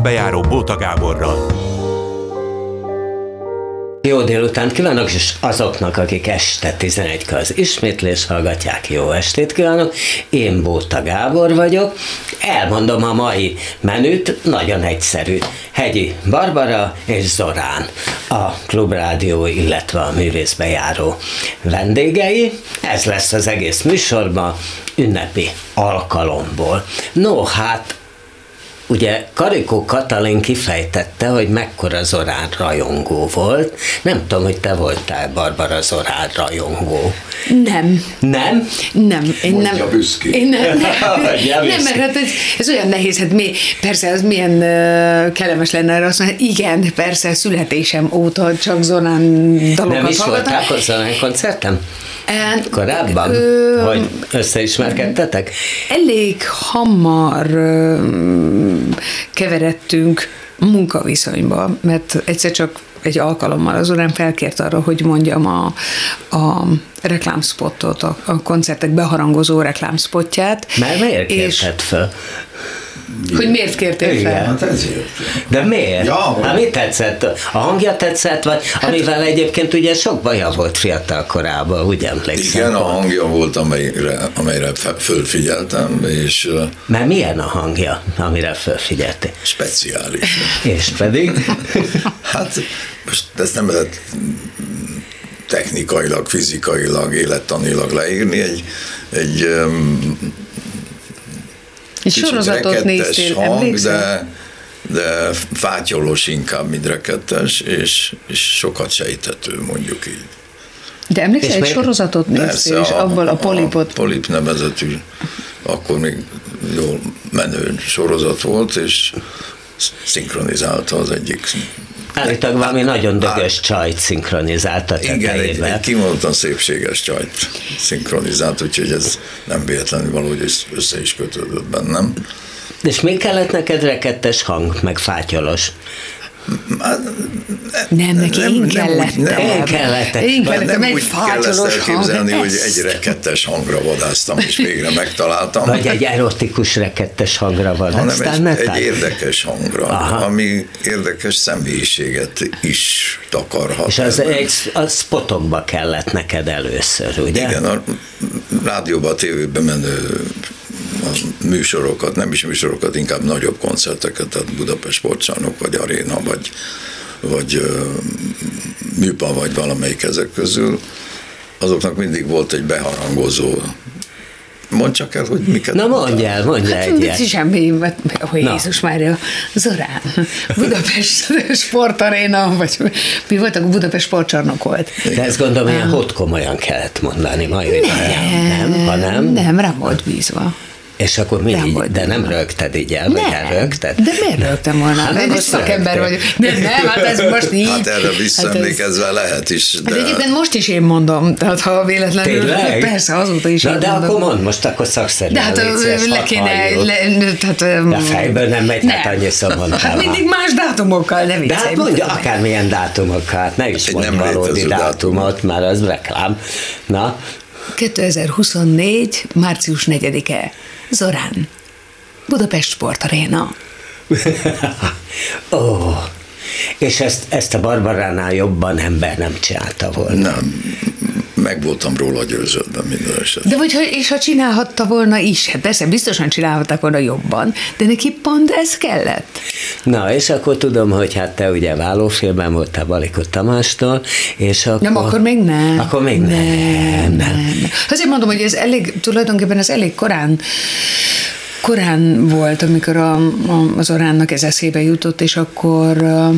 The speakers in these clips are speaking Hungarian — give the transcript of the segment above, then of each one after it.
művészbejáró Bóta Gáborral. Jó délután kívánok, és azoknak, akik este 11 az ismétlés hallgatják, jó estét kívánok. Én Bóta Gábor vagyok. Elmondom a mai menüt, nagyon egyszerű. Hegyi Barbara és Zorán, a Klubrádió, illetve a művészbejáró vendégei. Ez lesz az egész műsorban ünnepi alkalomból. No, hát Ugye Karikó Katalin kifejtette, hogy mekkora Zorán rajongó volt. Nem tudom, hogy te voltál Barbara Zorán rajongó. Nem. Nem? Nem. Én Mondja nem. büszkén. Én nem. Mondja nem, büszkén. mert hát ez, ez, olyan nehéz, hát mi, persze az milyen uh, kellemes lenne erre azt mondani, igen, persze születésem óta csak Zorán dalokat Nem is hallgatom. voltál Zorán koncerten? E, Korábban? Ö, Hogy összeismerkedtetek? Elég hamar ö, keveredtünk munkaviszonyba, mert egyszer csak egy alkalommal az uram felkért arra, hogy mondjam a, a reklámspottot, a, a koncertek beharangozó reklámspotját. Mert miért És kérted föl? Hogy miért kértél Igen. fel? Hát ezért. De miért? Ja, hát mi tetszett? A hangja tetszett, vagy amivel egyébként ugye sok baja volt fiatal korában, úgy emlékszem. Igen, a hangja volt, amelyre, amelyre fölfigyeltem, és Mert milyen a hangja, amire felfigyeltél? speciális. És pedig? Hát most ezt nem lehet technikailag, fizikailag, élettanilag leírni. Egy, egy um, Egy kicsit sorozatot néztél, hang, emlékszel? de, de fátyolós inkább, mint rekettes, és, és sokat sejthető, mondjuk így. De emlékszel, És egy még- sorozatot néztél, és abból a polipot A polip nevezetű, akkor még jól menő sorozat volt, és szinkronizálta az egyik. Állítólag valami nagyon dögös csajt szinkronizált a Igen, egy, egy kimondottan szépséges csajt szinkronizált, úgyhogy ez nem véletlenül valahogy össze is kötődött bennem. És mi kellett neked rekettes hang, meg fátyolos? Nem, neki én kellett. úgy, nem, Én kellett. Én kellett, nem egy úgy kell ezt elképzelni, hang. hogy egy rekettes hangra vadáztam, és végre megtaláltam. Vagy egy erotikus rekettes hangra van. hanem egy, egy érdekes hangra, Aha. Ami érdekes személyiséget is takarhat. És az ebben. egy a spotokba kellett neked először, ugye? Igen, a rádióban, a tévében menő műsorokat, nem is műsorokat, inkább nagyobb koncerteket, tehát Budapest Sportcsarnok, vagy Aréna, vagy, vagy Műpa, vagy valamelyik ezek közül, azoknak mindig volt egy beharangozó. Mondd csak el, hogy miket Na mondj el, mondj el Hát, egy mit ilyet. semmi, hogy Na. Jézus Mária, Zorán, Budapest sportaréna, vagy mi volt, akkor Budapest sportcsarnok volt. De ezt gondolom, ilyen hot komolyan kellett mondani ma nem, nem, ha nem, Nem, rá volt bízva. És akkor mi Nem így, de nem rögted így el, vagy elrögted? De miért rögtem volna? Hát, Hát, egy szakember vagyok. Nem, nem, hát ez most így. Hát erre Hát ez- visszaemlékezve lehet is, Hát de... egyébként most is én mondom, tehát ha véletlenül, Tényleg? persze azóta is Na, de mondom. akkor mondd most, akkor szakszerűen de hát légy le kéne, le, tehát, De a fejből nem megy, hát annyiszor mondtál Hát mindig más dátumokkal, ne De viccelj. hát mondja akármilyen dátumokat, hát ne is nem valódi dátumot, már az reklám. Na, 2024. március 4-e. Zorán. Budapest Sportaréna. Ó, és ezt, ezt a Barbaránál jobban ember nem csinálta volna. Nem, meg voltam róla győződve minden esetben. De vagy, ha- és ha csinálhatta volna is, hát persze biztosan csinálhatták volna jobban, de neki pont ez kellett. Na, és akkor tudom, hogy hát te ugye vállófélben voltál Balikó Tamástól, és akkor... Nem, akkor még nem. Akkor még nem, nem. nem. Azért mondom, hogy ez elég, tulajdonképpen ez elég korán korán volt, amikor a, a, az oránnak ez eszébe jutott, és akkor uh,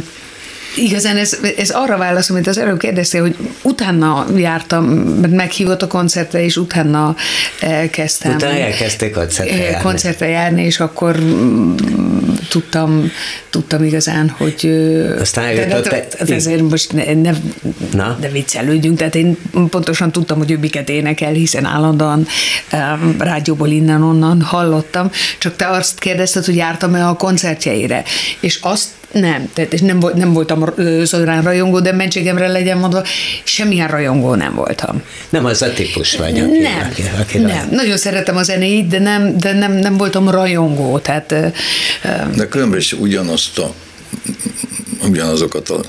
Igazán ez, ez arra válaszol, mint az előbb kérdeztél, hogy utána jártam, mert meghívott a koncertre, és utána elkezdtem. Utána elkezdték koncertre eh, járni. koncertre járni, és akkor mm, tudtam, tudtam igazán, hogy... ö, Aztán ezért most ne, ne, Na? ne viccelődjünk, tehát én pontosan tudtam, hogy ő miket énekel, hiszen állandóan um, rádióból innen-onnan hallottam, csak te azt kérdezted, hogy jártam-e a koncertjeire, és azt nem, tehát és nem, volt, nem voltam ö, Zorán rajongó, de mentségemre legyen mondva, semmilyen rajongó nem voltam. Nem az a típus vagy, aki, Nem, aki, aki nem. Nagyon szeretem a zenéit, de nem, de nem, nem voltam rajongó, tehát De különben is ugyanazt a ugyanazokat a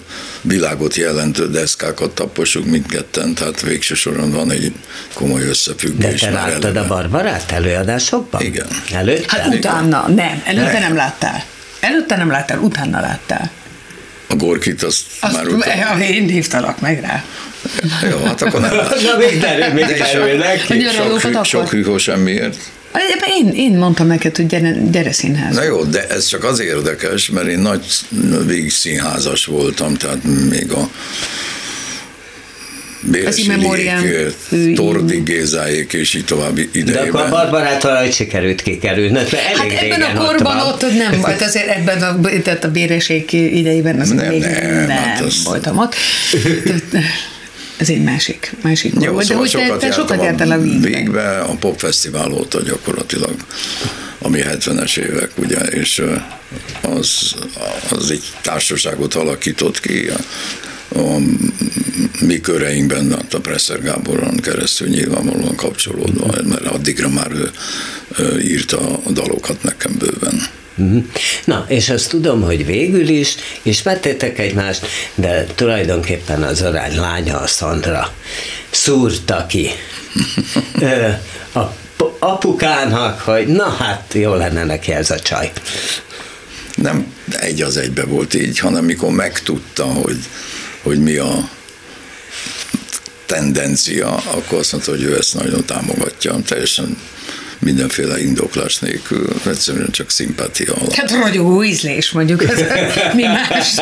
világot jelentő deszkákat taposunk mindketten, tehát végső soron van egy komoly összefüggés. De te már láttad a eleve. Barbarát előadásokban? Igen. Előtte? Hát utána, nem. Előtte Nem. nem láttál. Előtte nem láttál, utána láttál. A Gorkit azt, Azt már utána. én hívtalak meg rá. Jó, hát akkor nem. Na még derül, még neki. nyaralókat Sok, hűhó semmiért. Én, én mondtam neked, hogy gyere, gyere színház. Na jó, de ez csak az érdekes, mert én nagy végig színházas voltam, tehát még a Fő- Tordi Gézáék és így tovább De akkor a idejében. Barbarát valahogy sikerült kikerülni, mert Hát elég ebben régen a korban ott, ott nem volt, azért ebben a, tehát a béreség idejében az Nem, még nem, nem, hát az- voltam ott. Ez egy másik, másik Jó, volt. De szóval hogy te, sokat, te sokat jártam jártál a végbe, a popfesztivál óta gyakorlatilag, ami 70-es évek, ugye, és az, az egy társaságot alakított ki, a, mi köreinkben, hát a Presser Gáboron keresztül nyilvánvalóan kapcsolódva, mert addigra már ő, ő írta a dalokat nekem bőven. Mhm. Na, és azt tudom, hogy végül is ismertétek egymást, de tulajdonképpen az arány lánya, a Szandra, szúrta ki a apukának, hogy na hát jó lenne neki ez a csaj. nem egy az egybe volt így, hanem mikor megtudta, hogy, hogy mi a tendencia, akkor azt mondta, hogy ő ezt nagyon támogatja, teljesen mindenféle indoklás nélkül, egyszerűen csak szimpátia alatt. Hát ragyogó ízlés mondjuk, ez, mi más.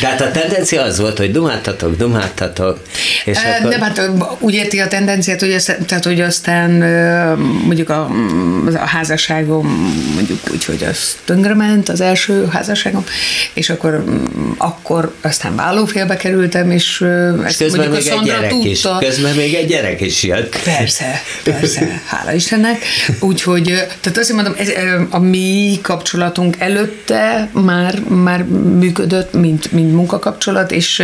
Tehát a tendencia az volt, hogy dumáltatok, dumáltatok, és Ö, akkor... Nem, hát úgy érti a tendenciát, hogy, aztán, tehát, hogy aztán mondjuk a, a házasságom mondjuk úgy, hogy az tönkrement, az első házasságom, és akkor, akkor aztán vállófélbe kerültem, és és ezt közben mondjuk még a egy Szandra gyerek is, tudta. közben még egy gyerek is jött. Persze, persze, hála Istennek. Úgyhogy, tehát azt mondom, ez, a mi kapcsolatunk előtte már, már működött, mint, mint munkakapcsolat, és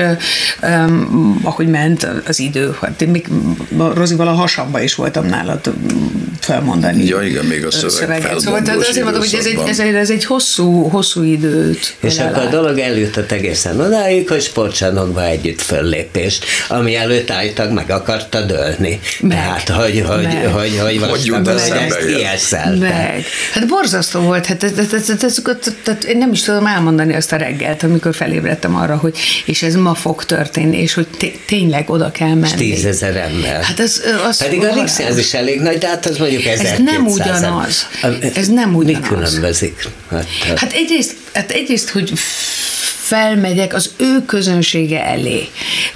um, ahogy ment az idő, hát én még a Rozival a hasamba is voltam nálad felmondani. Ja, igen, még a szöveg szöveget. Szóval tehát azért mondom, hogy ez egy, ez, egy, ez egy hosszú, hosszú időt És ölel akkor a dolog eljutott egészen odáig, hogy sportcsarnokba együtt föllépést, ami előtt állítak meg akarta dölni. Meg. Tehát, hogy, hogy, Meg. hogy, hogy vastagon, de hogy kieszelte. Meg. Hát borzasztó volt, hát ez, ez, ez, ez, ez, ez, ez, én nem is tudom elmondani azt a reggelt, amikor felébredtem arra, hogy és ez ma fog történni, és hogy té- tényleg oda kell menni. Tízezer ember. Hát ez, az Pedig a Rixjánz is elég nagy, de hát az mondjuk 1200 nem ugyanaz. Ez nem Mi ugyanaz. különbözik? Hát, hát, Hát egyrészt, hát egyrészt, hogy felmegyek az ő közönsége elé.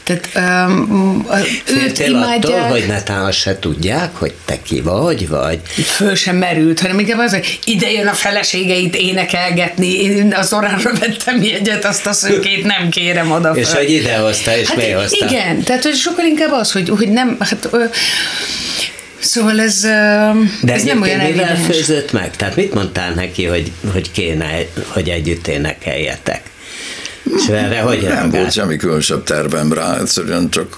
Tehát um, őt Féltél attól, imádják. hogy netán azt se tudják, hogy te ki vagy, vagy föl sem merült, hanem inkább az, hogy ide jön a feleségeit énekelgetni, én az orránra vettem jegyet, azt a szőkét nem kérem oda és föl. hogy ide hozta, és hát hozta? Igen, tehát hogy sokkal inkább az, hogy, hogy nem, hát ö, Szóval ez, De ez nem olyan mivel evidens. főzött meg? Tehát mit mondtál neki, hogy, hogy kéne, hogy együtt énekeljetek? És erre hogy Nem volt reagált? semmi különösebb tervem rá, egyszerűen csak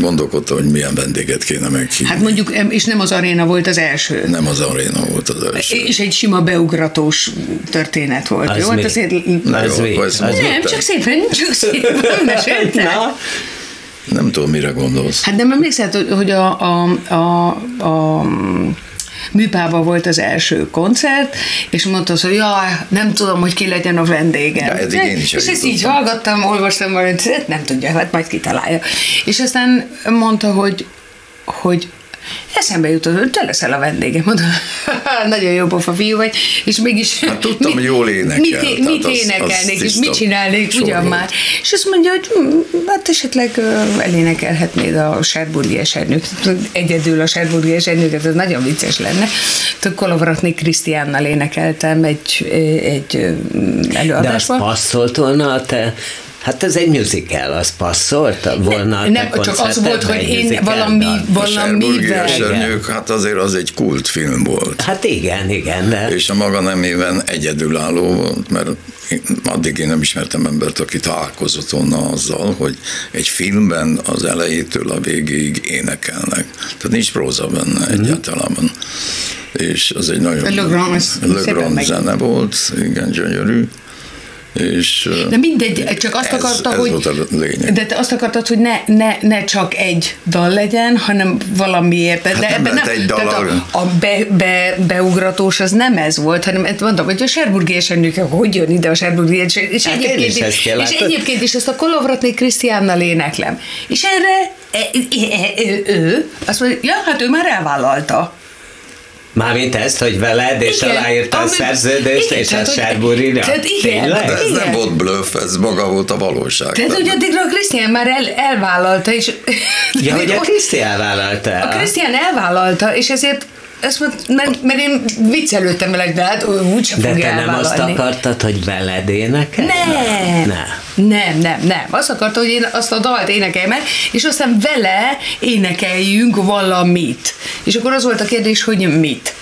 gondolkodtam, hogy milyen vendéget kéne meghívni. Hát mondjuk, és nem az aréna volt az első. nem az aréna volt az első. És egy sima beugratós történet volt. Az jó? Hát mi? azért... Na Az jó, mi? Az Nem, csak szépen, csak szépen meséltek. Na, Nem tudom, mire gondolsz. Hát nem emlékszel, hogy- hogy a, a, a, a műpában volt az első koncert, és mondta, hogy jaj, nem tudom, hogy ki legyen a vendégem. De eddig én is és ezt így hallgattam, olvastam, hát nem tudja, hát majd kitalálja. És aztán mondta, hogy, hogy eszembe jutott, hogy te leszel a vendégem. Mondom, nagyon jó pofa fiú vagy, és mégis... Hát tudtam, hogy jól énekel, Mit, tehát mit az- énekelnék, az és mit csinálnék ugyan már. És azt mondja, hogy hm, hát esetleg elénekelhetnéd a Sárburgi esernyőt. Egyedül a Sárburgi esernyőket, ez nagyon vicces lenne. Tehát Kolovratnik Krisztiánnal énekeltem egy, egy ö, de az előadásban. passzolt volna a te Hát ez egy musical, az passzolt volna a te nem, csak az volt, hogy én valami, A valamivel... esernyők, hát azért az egy kultfilm volt. Hát igen, igen, de És a maga nemében egyedülálló volt, mert én- addig én nem ismertem embert, aki találkozott volna azzal, hogy egy filmben az elejétől a végéig énekelnek. Tehát nincs próza benne Mhm. egyáltalán. és az egy nagyon Le Grand, Le Grand meg- zene volt, igen, gyönyörű, és De mindegy, csak azt ez, akarta, ez hogy... volt a lényeg. De te azt akartad, hogy ne, ne, ne csak egy dal legyen, hanem valamiért. De Hát nem ebben lehet egy dallal. a, a be, be, beugratós az nem ez volt, hanem ezt mondtam, hogy a Serburgi esernyők, hogy jön ide a Serburgi és, és, Hát én egyébként, is ezt kell, és egyébként is ezt a Kolovratné Krisztiánnal éneklem. És erre e, e, e, ő, ő azt mondja, ja, hát ő már elvállalta. Mármint ezt, hogy veled, és Igen, aláírta a ami- szerződést, igen, és a tehát, hogy- Sherburira. tehát igen. Tényleg? De ez Igen. nem volt bluff, ez maga volt a valóság. Tehát, hogy addigra a Krisztián már el, elvállalta, és... Ja, hogy a ott- Kriszti elvállalta. A Krisztián elvállalta, és ezért ezt mond, mert, mert én viccelődtem vele, de hát ő úgysem De te nem azt akartad, hogy veled énekel? Nem. Nem. nem, nem, nem. Azt akarta, hogy én azt a dalt énekeljem el, és aztán vele énekeljünk valamit. És akkor az volt a kérdés, hogy mit.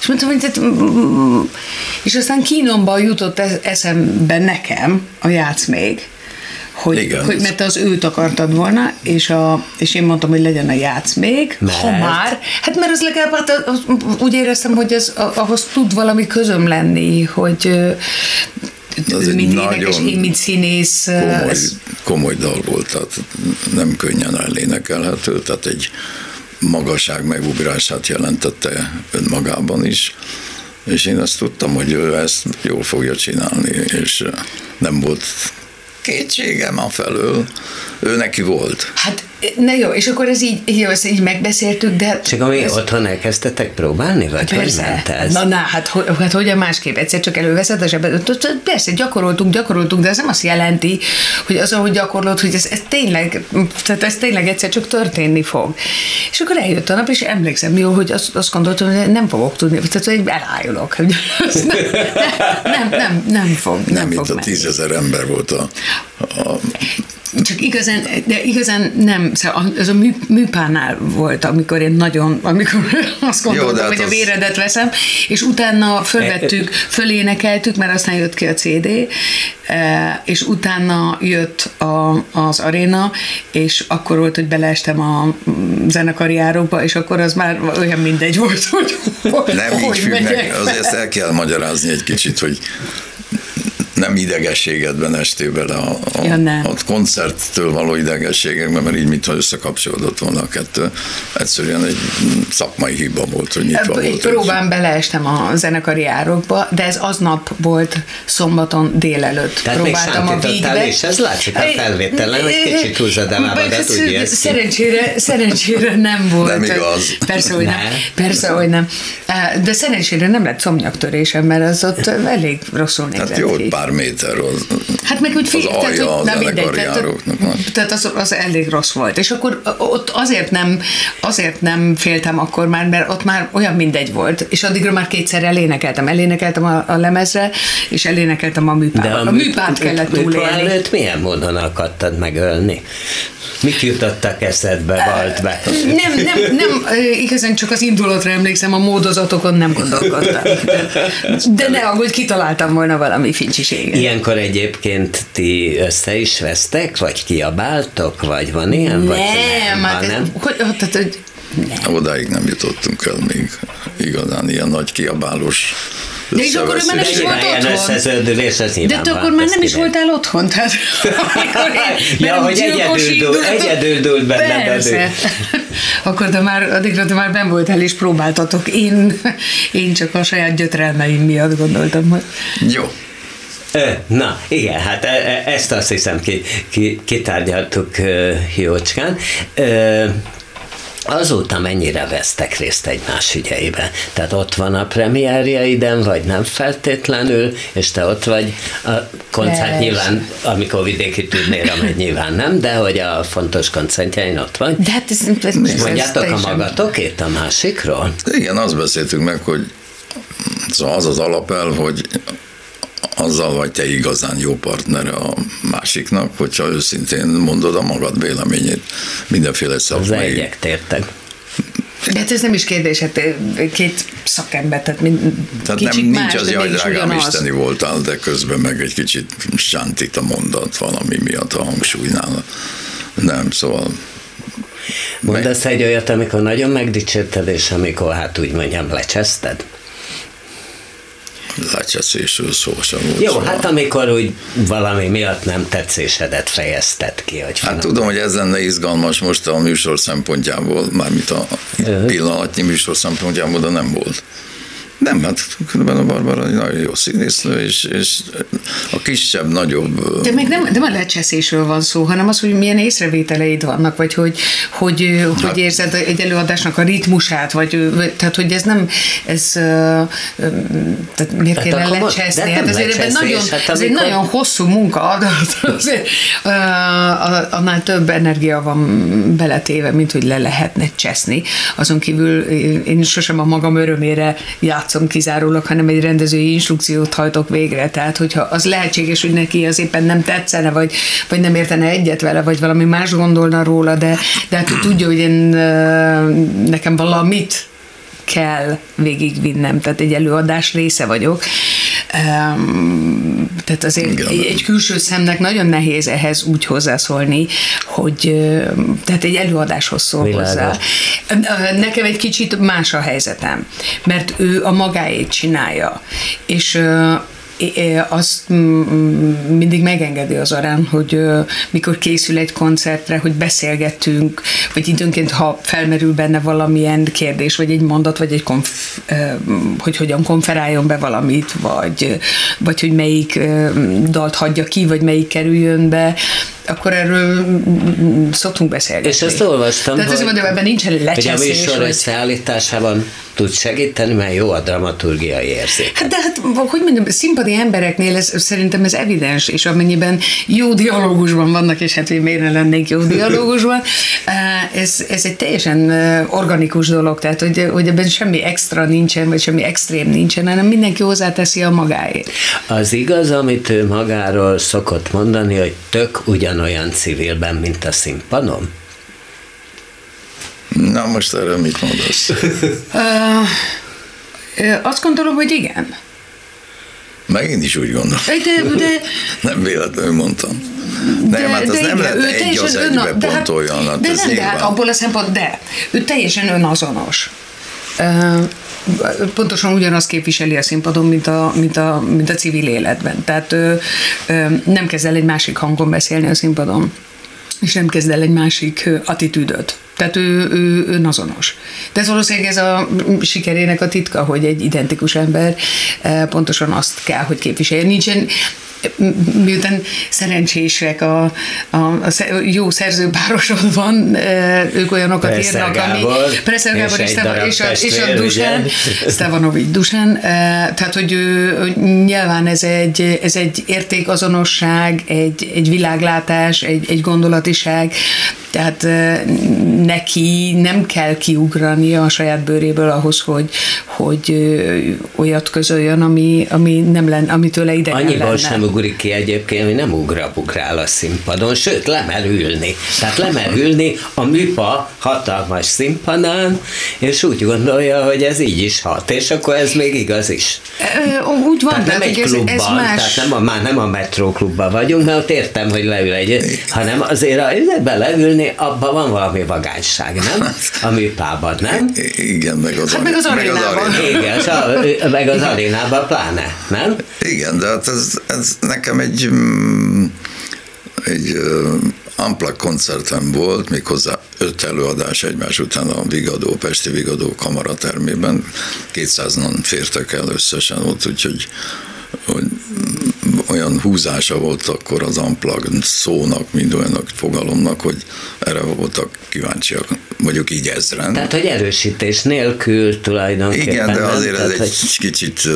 És mondtam, hogy tehát, mm, és aztán kínomba jutott eszembe nekem a játsz még, hogy, Igen. hogy mert te az őt akartad volna, és, a, és én mondtam, hogy legyen a játsz még, Mert? ha már. Hát mert az legalább hát, az, úgy éreztem, hogy ez, ahhoz tud valami közöm lenni, hogy Az mint énekes, én mint színész. komoly, ez- komoly dal volt, tehát nem könnyen elénekelhető, tehát egy magasság megugrását jelentette önmagában is, és én azt tudtam, hogy ő ezt jól fogja csinálni, és nem volt kétségem a felől, ő neki volt. Hát, na jó, és akkor ez így, jó, ezt így megbeszéltük, de... Csak ami ez- otthon elkezdtetek próbálni, vagy hogy Persze. ment ez? Na, na, hát, hogy, hát hogyan másképp? Egyszer csak előveszed a zsebed. Persze, gyakoroltunk, gyakoroltunk, de ez nem azt jelenti, hogy az, ahogy gyakorlod, hogy ez, ez tényleg, tehát ez tényleg egyszer csak történni fog. És akkor eljött a nap, és emlékszem jó, hogy azt, azt gondoltam, hogy nem fogok tudni, tehát hogy elájulok. Hogy az nem, nem, nem, nem fog, nem, Nem, fog itt a menni. tízezer ember volt a, a Csak igazán, de igazán nem, szóval az a mű, műpánál volt, amikor én nagyon, amikor azt gondoltam, de hát hogy a az- véredet veszem, és utána fölvettük, fölénekeltük, mert aztán jött ki a CD, eh, és utána jött a, az aréna, és akkor volt, hogy beleestem a zenekari árokba, és akkor az már olyan mindegy volt, hogy Nem hogy így függnek, azért ezt el kell magyarázni egy kicsit, hogy nem idegességedben estél bele a, a, Ja, nem. a koncerttől való idegességekben, mert így mintha összekapcsolódott volna a kettő. Egyszerűen egy szakmai hiba volt, hogy nyitva Egy volt. próbán beleestem a zenekari árokba, de ez aznap volt szombaton délelőtt. Tehát még Próbáltam a vígbe. és ez látszik a felvételen, hogy kicsit húzod úgy jössz ki. Szerencsére, szerencsére nem volt. Nem igaz. Persze, hogy nem. Nem. Persze, hogy nem. De szerencsére nem lett szomnyaktörésem, mert az ott elég rosszul nézett Hát jó, ki. pár méter az, Hát meg úgy az alja a na mindegy, zenekari tehát, tehát az, az elég rossz volt. És akkor ott azért nem, azért nem féltem akkor már, mert ott már olyan mindegy volt. És addigra már kétszer elénekeltem. Elénekeltem a, a lemezre, és elénekeltem a műpába. A, műpát kellett túlélni. előtt milyen módon akartad megölni? Mik jutottak eszedbe, valt be? Nem, nem, nem, igazán csak az indulatra emlékszem, a módozatokon nem gondolkodtam. De, de ne aggódj, kitaláltam volna valami fincsiséget. Ilyenkor egyébként ti össze is vesztek, vagy kiabáltok, vagy van ilyen? vagy Nem, hát ha ez, nem? hogy, tehát, hogy nem. Odáig nem jutottunk el még igazán ilyen nagy kiabálós De és akkor már nem is volt otthon. De te akkor már nem is voltál otthon, tehát amikor én Ja, hogy egyedül egyedül dőlt benned az Persze. Akkor te már, addigra te már ben voltál és próbáltatok. Én, én csak a saját gyötrelmeim miatt gondoltam, hogy Jó. Na, igen, hát e- e- ezt azt hiszem ki, ki, kitárgyaltuk jócskán. Azóta mennyire vesztek részt egymás ügyeibe? Tehát ott van a premierjeiden, vagy nem feltétlenül, és te ott vagy. A koncert Persze. nyilván, amikor vidéki tudnéra megy, nyilván nem, de hogy a fontos koncertjein ott vagy. de hát ez, ez, ez Mondjátok a magatokét a másikról? Igen, azt beszéltük meg, hogy szóval az az alapel, hogy azzal vagy te igazán jó partnere a másiknak, hogyha őszintén mondod a magad véleményét mindenféle Az szakmai egyek tértek. De hát ez nem is kérdés, hát két szakember, tehát mind, Tehát kicsit nem, más, nincs az, mégis drágám isteni voltál, de közben meg egy kicsit sántít a mondat valami miatt a hangsúlynál. Nem, szóval Mondasz egy olyat, amikor nagyon megdicsérted, és amikor hát úgy mondjam, lecseszted? Lecseszésről szó sem volt. Jó, hát amikor úgy valami miatt nem tetszésedet fejezted ki. Hogy hát tudom, hogy ez lenne izgalmas most a műsor szempontjából, mármint a pillanatnyi műsor szempontjából, de nem volt. Nem, hát különben a Barbara egy nagyon jó színésznő, és, és a kisebb, nagyobb... De még nem, nem a lecseszésről van szó, hanem az, hogy milyen észrevételeid vannak, vagy hogy, hogy, hát, hogy érzed egy előadásnak a ritmusát, vagy tehát, hogy ez nem, ez tehát miért hát kéne lecseszni? Hát azért ebben nagyon, hát ez egy nagyon hosszú munka, azért annál több energia van beletéve, mint hogy le lehetne cseszni. Azon kívül én sosem a magam örömére játszom játszom kizárólag, hanem egy rendezői instrukciót hajtok végre. Tehát, hogyha az lehetséges, hogy neki az éppen nem tetszene, vagy, vagy nem értene egyet vele, vagy valami más gondolna róla, de, de hát tudja, hogy én nekem valamit kell végigvinnem, tehát egy előadás része vagyok. Tehát azért Igen. egy, egy külső szemnek nagyon nehéz ehhez úgy hozzászólni, hogy tehát egy előadáshoz szól Világos. hozzá. Nekem egy kicsit más a helyzetem, mert ő a magáét csinálja, és azt mindig megengedi az arán, hogy mikor készül egy koncertre, hogy beszélgetünk, vagy időnként, ha felmerül benne valamilyen kérdés, vagy egy mondat, vagy egy konf, hogy hogyan konferáljon be valamit, vagy, vagy hogy melyik dalt hagyja ki, vagy melyik kerüljön be, akkor erről szoktunk beszélgetni. És ezt olvastam, Tehát hogy, mondom, ebben nincsen lecseszés. Hogy a műsor összeállításában tud segíteni, mert jó a dramaturgiai érzék. Hát de hát, hogy mondjam, színpadi embereknél ez, szerintem ez evidens, és amennyiben jó dialógusban vannak, és hát miért ne lennénk jó dialógusban, eh, ez, ez egy teljesen eh, organikus dolog, tehát hogy, hogy ebben semmi extra nincsen, vagy semmi extrém nincsen, hanem mindenki hozzáteszi a magáét. Az igaz, amit ő magáról szokott mondani, hogy tök ugyanolyan civilben, mint a színpadon? Na most erre mit mondasz? azt gondolom, hogy igen. Meg én is úgy gondolom. De, de, nem véletlenül mondtam. Nem, de, hát az de nem igen, lehet egy az egybe öna, pont hát, olyan. Hát de nem, de hát abból a szempont, de ő teljesen önazonos. Uh, pontosan ugyanaz képviseli a színpadon, mint a, mint a, mint a civil életben. Tehát ő, ő nem kezd el egy másik hangon beszélni a színpadon, és nem kezd el egy másik attitűdöt. Tehát ő, ő önazonos. De ez valószínűleg ez a sikerének a titka, hogy egy identikus ember pontosan azt kell, hogy képviselje. Nincsen, miután szerencsések a, a, a jó szerzőpárosod van, ők olyanokat Preszer írnak, Gábor, ami Preszer Gábor és, és, a, és a Dusán, Stevanovics Dusán, tehát hogy ő, nyilván ez egy, ez egy értékazonosság, egy, egy világlátás, egy, egy gondolatiság, tehát neki nem kell kiugrani a saját bőréből ahhoz, hogy, hogy olyat közöljön, ami, ami nem len, amitől idegen Annyiból lenne. sem ugrik ki egyébként, hogy nem ugrál a színpadon, sőt, lemerülni. Tehát lemerülni a műpa hatalmas színpadán, és úgy gondolja, hogy ez így is hat, és akkor ez még igaz is. Úgy van, tehát nem egy klubban, ez, ez más. tehát nem a, már nem a metróklubban vagyunk, mert ott értem, hogy leül egy, hanem azért a, leülni, abban van valami vagányság, nem? A műpában, nem? Igen, meg az, hát meg az arénában. Igen, meg az arénában pláne, nem? Igen, de hát ez, ez nekem egy, mm, egy Ampla koncertem volt, méghozzá öt előadás egymás után a Vigadó, Pesti Vigadó kamaratermében. 200-an fértek el összesen ott, úgyhogy hogy olyan húzása volt akkor az amplag szónak, mind olyan fogalomnak, hogy erre voltak kíváncsiak, mondjuk így ezren. Tehát, hogy erősítés nélkül tulajdonképpen. Igen, de azért nem? ez Tehát, egy hogy... kicsit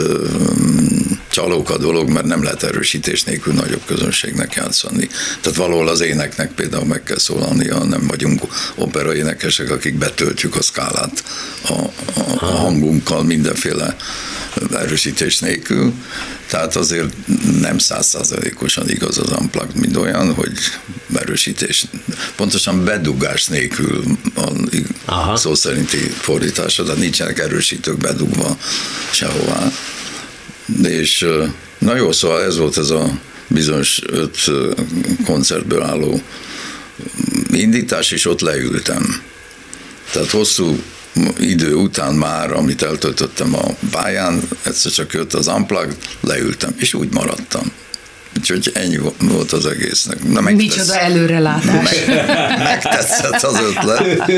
uh, csalóka dolog, mert nem lehet erősítés nélkül nagyobb közönségnek játszani. Tehát valahol az éneknek például meg kell szólalnia, nem vagyunk operaénekesek, akik betöltjük a szkálát a, a, a hangunkkal mindenféle erősítés nélkül. Tehát azért nem százszázalékosan igaz az unplugged, mint olyan, hogy erősítés, pontosan bedugás nélkül a szó szerinti fordítása, tehát nincsenek erősítők bedugva sehová. És na jó, szóval ez volt ez a bizonyos öt koncertből álló indítás, és ott leültem. Tehát hosszú idő után már, amit eltöltöttem a pályán, egyszer csak jött az unplug, leültem, és úgy maradtam. Úgyhogy ennyi volt az egésznek. Na, Micsoda előrelátás. Meg, megtetszett az ötlet.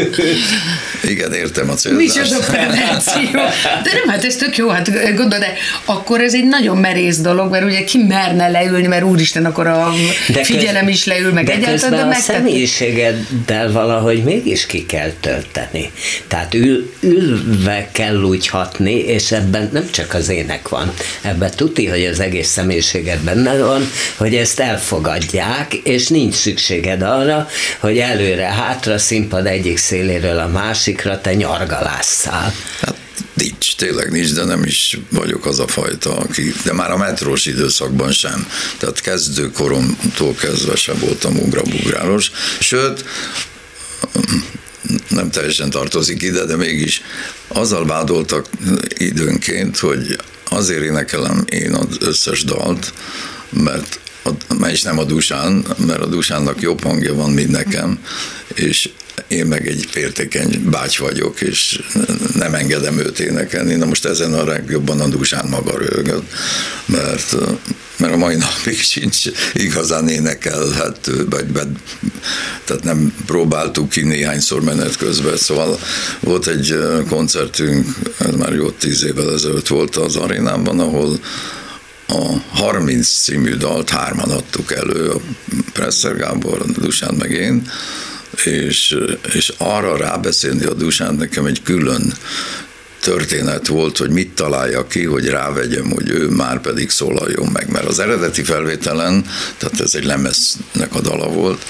Igen, értem a célzást. Micsoda prevenció. De nem, hát ez tök jó, hát gondolod, de akkor ez egy nagyon merész dolog, mert ugye ki merne leülni, mert úristen, akkor a de figyelem is leül, meg de egyáltalán, de meg. a személyiségeddel valahogy mégis ki kell tölteni. Tehát ül, ülve kell úgy hatni, és ebben nem csak az ének van. Ebben tuti, hogy az egész személyiséged benne van, hogy ezt elfogadják, és nincs szükséged arra, hogy előre-hátra színpad egyik széléről a másikra te nyargalásszál. Hát nincs, tényleg nincs, de nem is vagyok az a fajta, aki, de már a metrós időszakban sem. Tehát kezdőkoromtól kezdve sem voltam ugrabugráros. Sőt, nem teljesen tartozik ide, de mégis azzal vádoltak időnként, hogy azért énekelem én az összes dalt, mert a, is nem a Dusán, mert a Dusánnak jobb hangja van, mint nekem, és én meg egy értékeny bács vagyok, és nem engedem őt énekelni. Na most ezen a legjobban a Dusán maga rögött, mert, mert a mai napig sincs igazán énekelhető, vagy, vagy tehát nem próbáltuk ki néhányszor menet közben, szóval volt egy koncertünk, ez már jó tíz évvel ezelőtt volt az arénában, ahol a 30 című dalt hárman adtuk elő, a Presser Gábor, Dusán meg én, és, és arra rábeszélni a Dusán nekem egy külön történet volt, hogy mit találja ki, hogy rávegyem, hogy ő már pedig szólaljon meg, mert az eredeti felvételen, tehát ez egy lemeznek a dala volt,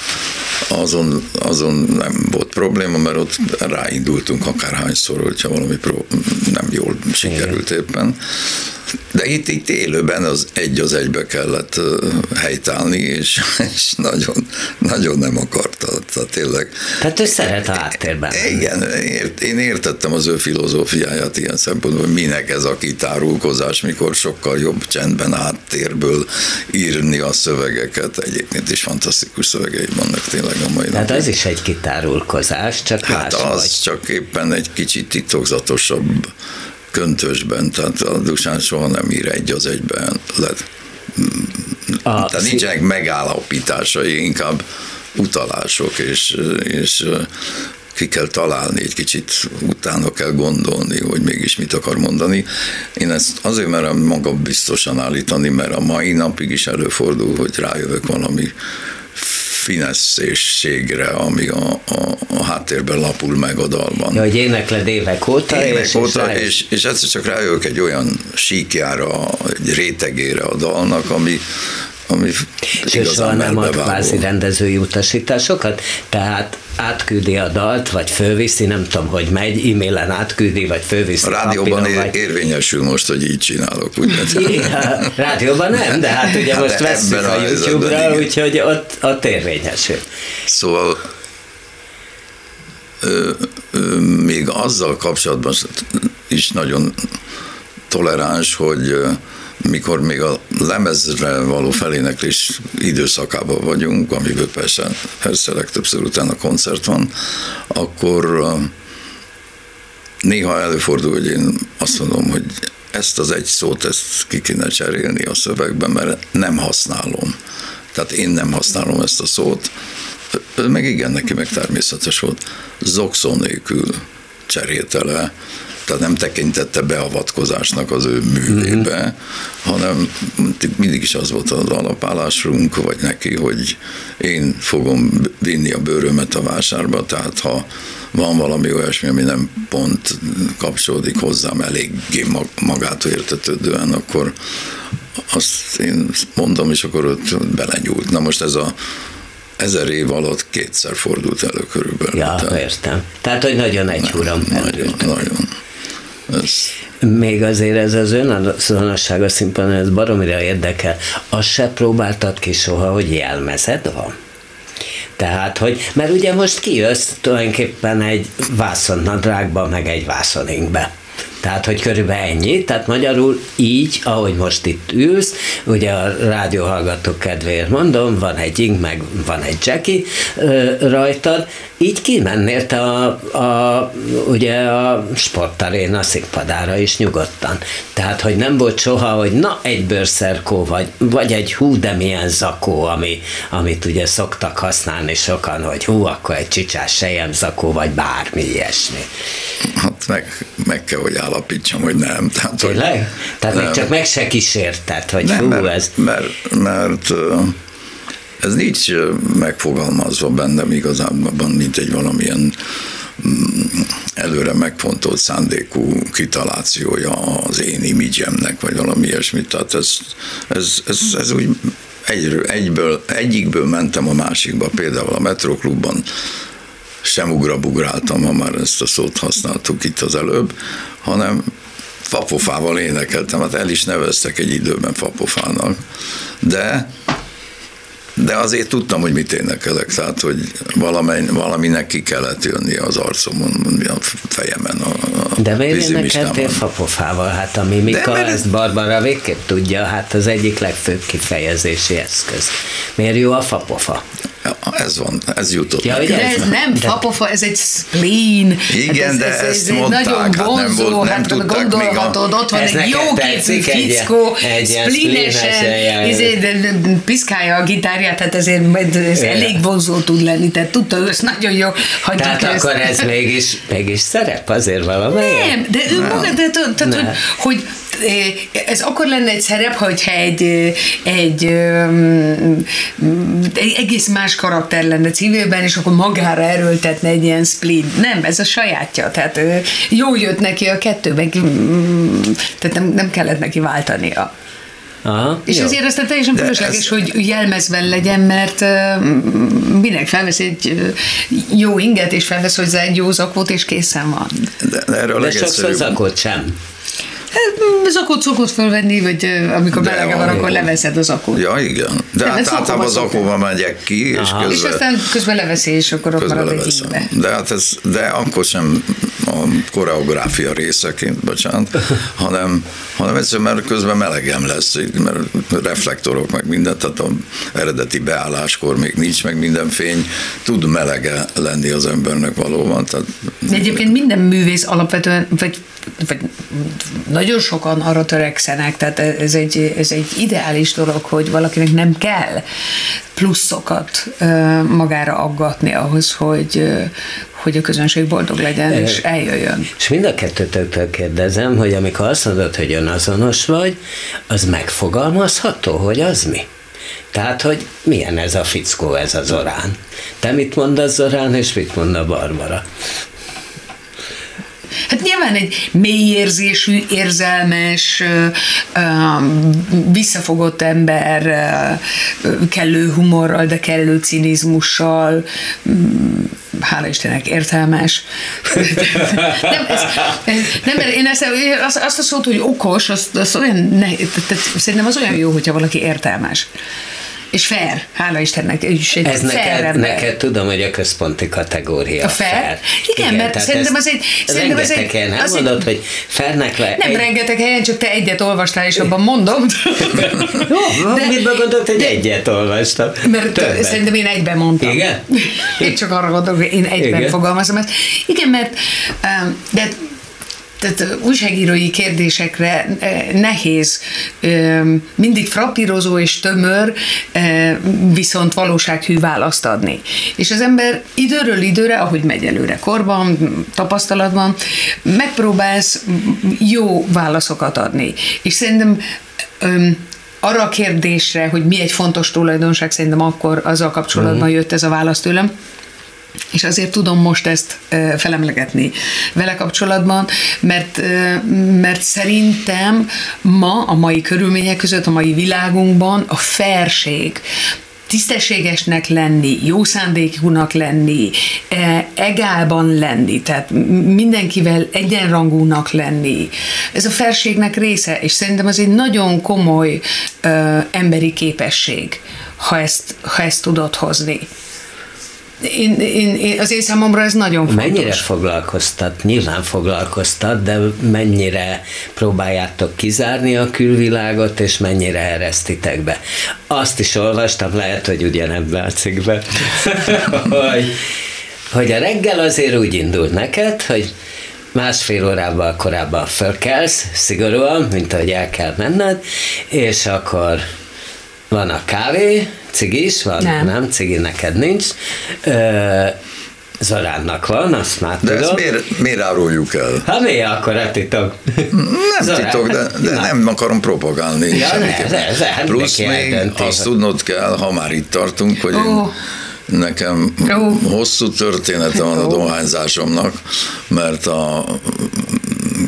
azon, azon nem volt probléma, mert ott ráindultunk akárhányszor, hogyha valami pró- nem jól sikerült éppen, de itt, itt élőben az egy az egybe kellett helytállni, és, és nagyon, nagyon nem akarta. Tehát tényleg. Tehát ő szeret a háttérben. Igen, ért, én értettem az ő filozófiáját ilyen szempontból, minek ez a kitárulkozás, mikor sokkal jobb csendben áttérből írni a szövegeket. Egyébként is fantasztikus szövegei vannak tényleg a mai Tehát ez is egy kitárulkozás, csak Hát az vagy. csak éppen egy kicsit titokzatosabb köntösben, tehát a Dusán soha nem ír egy az egyben lett. A tehát nincsenek megállapításai, inkább utalások, és, és ki kell találni, egy kicsit utána kell gondolni, hogy mégis mit akar mondani. Én ezt azért merem magam biztosan állítani, mert a mai napig is előfordul, hogy rájövök valami finesszésségre, ami a, a, a háttérben lapul meg a dalban. Ja, hogy énekled évek óta, évek és, óta, és, és, és egyszer csak rájövök egy olyan síkjára, egy rétegére a dalnak, ami, ami és soha nem ad kvázi rendezői utasításokat, tehát átküldi a dalt, vagy fölviszi, nem tudom, hogy megy, e-mailen átküldi, vagy fölviszi. A rádióban ér, vagy... érvényesül most, hogy így csinálok, ugye? Ja, rádióban nem, de hát ugye hát most veszünk a, a YouTube-ra, úgyhogy ott, ott érvényesül. Szóval ö, ö, még azzal kapcsolatban is nagyon toleráns, hogy mikor még a lemezre való feléneklés időszakában vagyunk, amiből persze, persze legtöbbször utána koncert van, akkor néha előfordul, hogy én azt mondom, hogy ezt az egy szót, ezt ki kéne cserélni a szövegben, mert nem használom. Tehát én nem használom ezt a szót, meg igen, neki meg természetes volt. Zokszó nélkül cserélte tehát nem tekintette beavatkozásnak az ő művébe, mm-hmm. hanem mindig is az volt az alapállásunk, vagy neki, hogy én fogom vinni a bőrömet a vásárba, tehát ha van valami olyasmi, ami nem pont kapcsolódik hozzám eléggé magától értetődően, akkor azt én mondom, és akkor ott belenyúlt. Na most ez a ezer év alatt kétszer fordult elő körülbelül. Ja, tehát, értem. Tehát, hogy nagyon egy Nagyon, nagyon. Még azért ez az önazonosság a színpadon, ez baromira érdekel. Azt se próbáltad ki soha, hogy jelmezed van? Tehát, hogy, mert ugye most kijössz tulajdonképpen egy vászonnadrágba, meg egy vászoninkbe. Tehát, hogy körülbelül ennyi, tehát magyarul így, ahogy most itt ülsz, ugye a rádióhallgatók kedvéért mondom, van egy ing, meg van egy Jackie rajtad, így kimennél te a, a, ugye a sportaréna színpadára is nyugodtan. Tehát, hogy nem volt soha, hogy na, egy bőrszerkó, vagy, vagy egy hú, de milyen zakó, ami, amit ugye szoktak használni sokan, hogy hú, akkor egy csicsás sejem zakó, vagy bármi ilyesmi. Hát meg, meg kell, hogy állapítsam, hogy nem. Tehát, Tényleg? Hogy Tehát nem. még csak meg se kísérted, hogy nem, hú, mert, ez... Mert, mert, ez nincs megfogalmazva bennem igazából, mint egy valamilyen mm, előre megfontolt szándékú kitalációja az én imidzsemnek, vagy valami ilyesmit. Tehát ez, ez, ez, ez úgy egy, egyből, egyikből mentem a másikba, például a Metroklubban sem ugrabugráltam, ha már ezt a szót használtuk itt az előbb, hanem fapofával énekeltem, hát el is neveztek egy időben fapofának, de de azért tudtam, hogy mit énekelek, tehát, hogy valamely, valaminek ki kellett jönni az arcomon, a fejemen. A, a De miért énekeltél fapofával? Hát ami Mika, mert... ezt Barbara végképp tudja, hát az egyik legfőbb kifejezési eszköz. Miért jó a fapofa? Ez van, ez jutott. Ja, de ez nem fapofa, ez egy spleen. Igen, hát ez, de ez, ez, ezt ez mondták, nagyon vonzó, hát nem, volt, nem hát tudták gondolhatod, a... ott van egy jó képű fickó, spleenesen, izé, piszkálja a gitárját, tehát ezért ez elég vonzó tud lenni, tehát tudta ő ezt nagyon jó. Tehát ezt. akkor ez mégis, mégis szerep azért valamelyik? Nem, de ő maga, de, tehát, hogy, hogy ez akkor lenne egy szerep, hogyha egy, egy, egy egész más karakter lenne civilben, és akkor magára erőltetne egy ilyen split. Nem, ez a sajátja. Tehát jó jött neki a kettőben, tehát nem, nem kellett neki váltania. Aha, és jó. ezért aztán teljesen fölösleges, ez... hogy jelmezben legyen, mert uh, minek felvesz egy uh, jó inget, és felvesz hozzá egy jó zakót, és készen van. De, de erről de sokszor zakót sem. Hát, zakót szokott fölvenni, vagy amikor de belege van, akkor leveszed az akut. Ja, igen. De hát általában az akóban megyek ki, és közben... És aztán közben leveszi, és akkor ott marad egy De hát ez, de akkor sem a koreográfia részeként, bocsánat, hanem, hanem egyszerűen, mert közben melegem lesz, mert reflektorok, meg mindent, tehát az eredeti beálláskor még nincs meg minden fény, tud melege lenni az embernek valóban. Tehát, de egyébként minden művész alapvetően, vagy, vagy nagyon sokan arra törekszenek, tehát ez egy, ez egy ideális dolog, hogy valakinek nem kell pluszokat magára aggatni ahhoz, hogy, hogy a közönség boldog legyen, és eljöjjön. És mind a kettőtöktől kérdezem, hogy amikor azt mondod, hogy önazonos vagy, az megfogalmazható, hogy az mi? Tehát, hogy milyen ez a fickó, ez a Zorán? Te mit mondasz Zorán, és mit mond a Barbara? Hát nyilván egy mélyérzésű, érzelmes, visszafogott ember, kellő humorral, de kellő cinizmussal, mm, hála Istennek értelmes. nem, ez, nem, mert én ezt, azt, azt a szót, hogy okos, azt, azt olyan ne, tehát, szerintem az olyan jó, hogyha valaki értelmes és fair, hála Istennek. És egy Ez neked, neked tudom, hogy a központi kategória. A fair? fair. Igen, Igen, mert szerintem az egy... Szerintem az egy helyen, nem mondod, egy, hogy fairnek le... Nem egy... rengeteg helyen, csak te egyet olvastál, és abban mondom. Jó, de, mit gondolt, hogy egyet olvastam? Mert Többet. szerintem én egyben mondtam. Igen? Én csak arra gondolok, hogy én egyben Igen. fogalmazom ezt. Igen, mert de tehát újságírói kérdésekre nehéz, mindig frapírozó és tömör, viszont valósághű választ adni. És az ember időről időre, ahogy megy előre korban, tapasztalatban, megpróbálsz jó válaszokat adni. És szerintem arra a kérdésre, hogy mi egy fontos tulajdonság, szerintem akkor azzal kapcsolatban uh-huh. jött ez a válasz tőlem, és azért tudom most ezt felemlegetni vele kapcsolatban, mert, mert szerintem ma, a mai körülmények között, a mai világunkban a felség, tisztességesnek lenni, jó szándékúnak lenni, egálban lenni, tehát mindenkivel egyenrangúnak lenni. Ez a felségnek része, és szerintem ez egy nagyon komoly ö, emberi képesség, ha ezt, ha ezt tudod hozni én, én, én, az én számomra ez nagyon fontos. Mennyire foglalkoztat? Nyilván foglalkoztat, de mennyire próbáljátok kizárni a külvilágot, és mennyire eresztitek be? Azt is olvastam, lehet, hogy ugyanebben a cikkben, hogy, hogy a reggel azért úgy indul neked, hogy másfél órával korábban fölkelsz, szigorúan, mint ahogy el kell menned, és akkor van a kávé, cigi is van? Nem, nem cigi neked nincs. Ö, Zoránnak van, azt már De tudod. ezt miért, miért áruljuk el? Hát mi akkor a titok? Nem Zorán, titok, de, de na. nem akarom propagálni. Ja, ne, ne, ne, Plusz mindenki még azt tudnod kell, ha már itt tartunk, hogy én, Ó. nekem Ó. hosszú története van a dohányzásomnak, mert a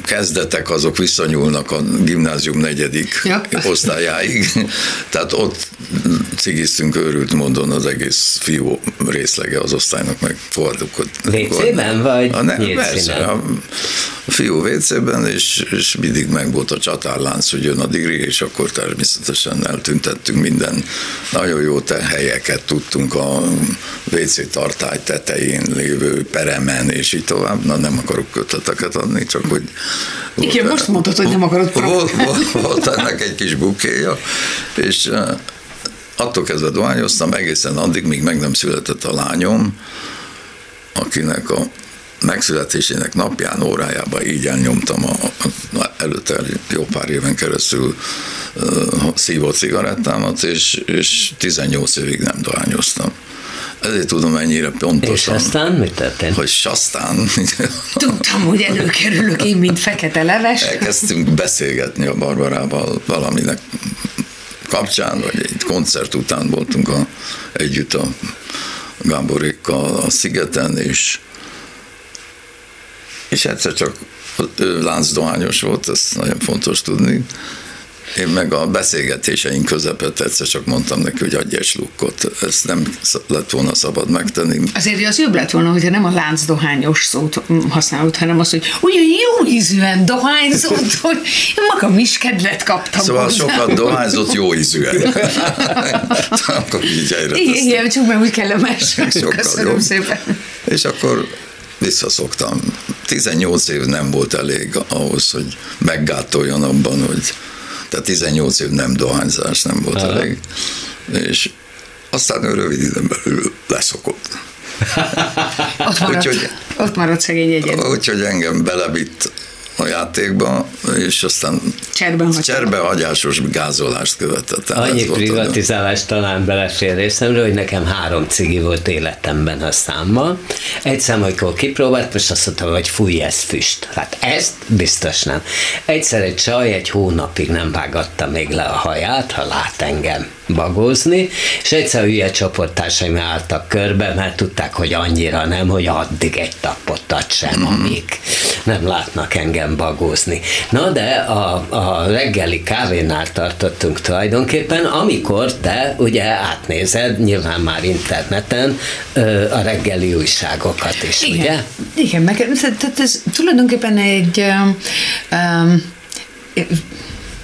kezdetek azok visszanyúlnak a gimnázium negyedik Ja. osztályáig, tehát ott cigiztünk őrült módon az egész fiú részlege az osztálynak, meg fordukot. WC-ben vagy A, ne, nyílt persze, a, a fiú WC-ben, és, és mindig meg volt a csatárlánc, hogy jön a digri, és akkor természetesen eltüntettünk minden nagyon jó te helyeket, tudtunk a WC tartály tetején lévő peremen, és így tovább. Na nem akarok köteteket adni, csak hogy... Igen, volt- most mondtad, hogy nem akarod volt, volt, volt ennek egy kis bukéja, és eh, attól kezdve dohányoztam egészen addig, míg meg nem született a lányom, akinek a megszületésének napján, órájában így elnyomtam a, a, előtte jó pár éven keresztül uh, szívott cigarettámat, és, és 18 évig nem dohányoztam. Ezért tudom ennyire És pontosan, aztán mi történt? hogy saztán Tudtam, hogy előkerülök én, mint fekete leves. elkezdtünk beszélgetni a Barbarával valaminek kapcsán, vagy egy koncert után voltunk a, együtt a Gáborékkal a szigeten, és és egyszer csak ő láncdohányos volt, ez nagyon fontos tudni. Én meg a beszélgetéseink közepette egyszer csak mondtam neki, hogy adj egy slukkot. Ezt nem lett volna szabad megtenni. Azért az jobb lett volna, hogyha nem a láncdohányos szót használod, hanem az, hogy olyan jó ízűen dohányzott, hogy én magam is kedvet kaptam Szóval hozzá. sokat dohányzott, jó ízűen. Akkor így Igen, igen, csak meg úgy kellemes. Köszönöm jobb. szépen. És akkor visszaszoktam. 18 év nem volt elég ahhoz, hogy meggátoljon abban, hogy tehát 18 év nem dohányzás nem volt Aha. elég. És aztán ő rövid időn belül leszokott. Ott maradt, Úgyhogy- ott maradt szegény egyedül. Úgyhogy engem belevitt a játékba, és aztán Cserben cserbehagyásos gázolást követett el. Annyi volt a- privatizálás talán belefér részemről, hogy nekem három cigi volt életemben a számmal. Egy szám, amikor kipróbált, most azt mondtam, hogy fúj, ez füst. Hát ezt biztos nem. Egyszer egy csaj egy hónapig nem vágatta még le a haját, ha lát engem bagózni, és egyszer hülye csoporttársaim álltak körbe, mert tudták, hogy annyira nem, hogy addig egy tapottat sem, amíg nem látnak engem bagózni. Na de a, a reggeli kávénál tartottunk tulajdonképpen, amikor te ugye átnézed, nyilván már interneten, a reggeli újságokat is, Igen, ugye? igen meg, tehát ez tulajdonképpen egy um, um,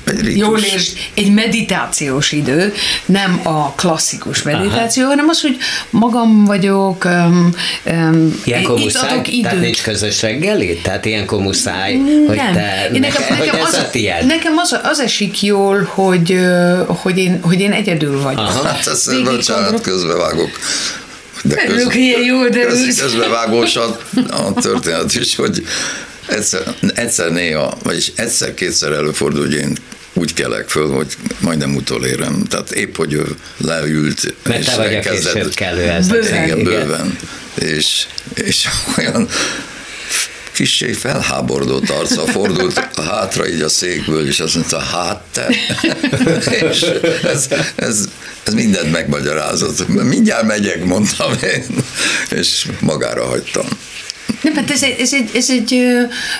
Egy ritus. Jól értsd, egy meditációs idő, nem a klasszikus meditáció, Aha. hanem az, hogy magam vagyok, um, um, Ilyenkor itt muszáj, adok tehát időt. nincs közös reggeli? Tehát ilyenkor muszáj, hogy nem. te, Én nekem, nekem, hogy nekem, ez az, a tiéd. nekem az, az esik jól, hogy, hogy, én, hogy én egyedül vagyok. Aha. Hát ezt Végig bocsánat, gondolom. közbevágok. De Örülök, hogy ilyen jól derülsz. köz, közbevágós a, a történet is, hogy egyszer, egyszer néha, vagyis egyszer-kétszer előfordul, hogy én úgy kelek föl, hogy majdnem utolérem. Tehát épp, hogy ő leült, Mert te vagy a elkezdett- később kelő ez a Bőven. igen. bőven. És, és olyan kissé felháborodott arca fordult hátra így a székből, és azt mondta, hát te. és ez, ez, ez mindent megmagyarázott. Mindjárt megyek, mondtam én, és magára hagytam. Nem, hát ez egy, ez egy, ez egy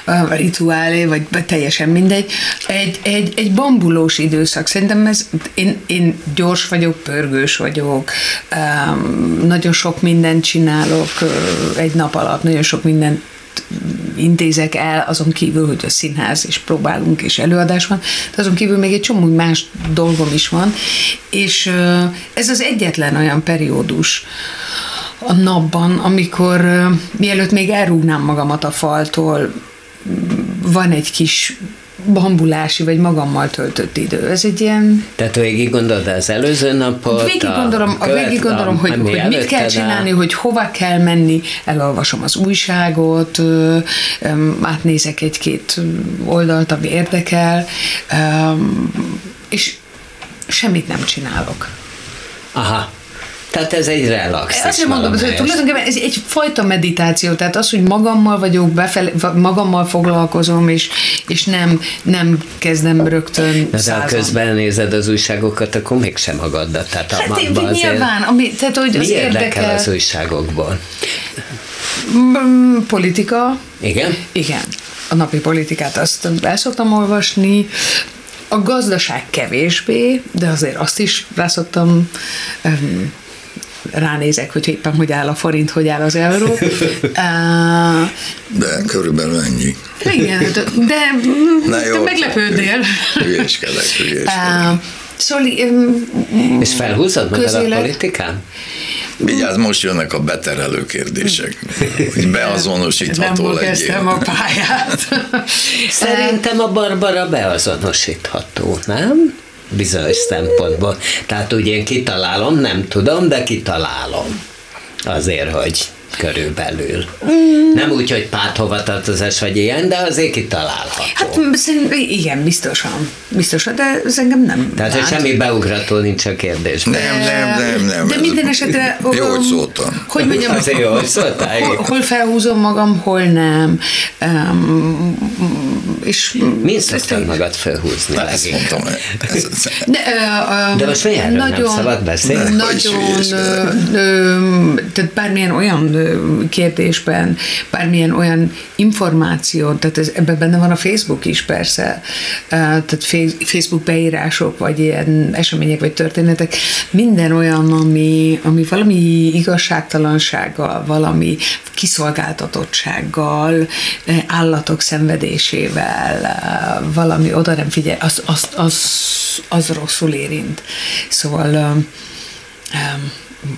uh, rituálé, vagy teljesen mindegy, egy, egy, egy bambulós időszak. Szerintem ez, én, én gyors vagyok, pörgős vagyok, um, nagyon sok mindent csinálok uh, egy nap alatt, nagyon sok mindent intézek el, azon kívül, hogy a színház, és próbálunk, és előadás van, de azon kívül még egy csomó más dolgom is van, és ez az egyetlen olyan periódus, a napban, amikor mielőtt még elrúgnám magamat a faltól, van egy kis bambulási vagy magammal töltött idő. Ez egy ilyen... Tehát végig gondolod az előző napot? Végig gondolom, a, végig gondolom hogy, hogy mit kell csinálni, áll. hogy hova kell menni, elolvasom az újságot, ö, ö, átnézek egy-két oldalt, ami érdekel, ö, és semmit nem csinálok. Aha. Tehát ez egy relax. Azt mondom, hogy tulajdonképpen ez egy fajta meditáció, tehát az, hogy magammal vagyok, befele, magammal foglalkozom, és, és nem, nem kezdem rögtön De ha közben nézed az újságokat, akkor mégsem magaddal. Tehát hát, a, azért, nyilván, ami, tehát, hogy az mi érdekel, érdekel az újságokból? Mm, politika. Igen? Igen. A napi politikát azt el szoktam olvasni, a gazdaság kevésbé, de azért azt is rá szoktam um, ránézek, hogy éppen hogy áll a forint, hogy áll az euró. de körülbelül ennyi. Igen, de, de, Na jó, de meglepődnél. Hülyéskedek, hülyéskedek. Szóval, és felhúzod magad a politikán? Vigyázz, most jönnek a beterelő kérdések, hogy beazonosítható Nem legyél. Nem a pályát. Szerintem a Barbara beazonosítható, nem? Bizonyos szempontból. Tehát úgy én kitalálom, nem tudom, de kitalálom. Azért, hogy körülbelül. Mm. Nem úgy, hogy párthovatartozás vagy ilyen, de azért kitalálható. Hát igen, biztosan. Biztosan, de ez engem nem Tehát, hogy semmi beugrató nincs a kérdésben. Nem, nem, nem, nem. De minden esetre... Jó, hogy szóltam. Hogy mondjam, azért jó, hogy szóltál. Hol, hol felhúzom magam, hol nem. Um, és Mint szoktad magad felhúzni? Na, ezt mondtam. Ez, ez, de, uh, de most miért nagyon, nem szabad beszélni? Nagyon, tehát bármilyen olyan kérdésben, bármilyen olyan információ, tehát ez, ebben benne van a Facebook is persze, tehát Facebook beírások, vagy ilyen események, vagy történetek, minden olyan, ami, ami valami igazságtalansággal, valami kiszolgáltatottsággal, állatok szenvedésével, valami oda nem figyel, az, az, az, az rosszul érint. Szóval um,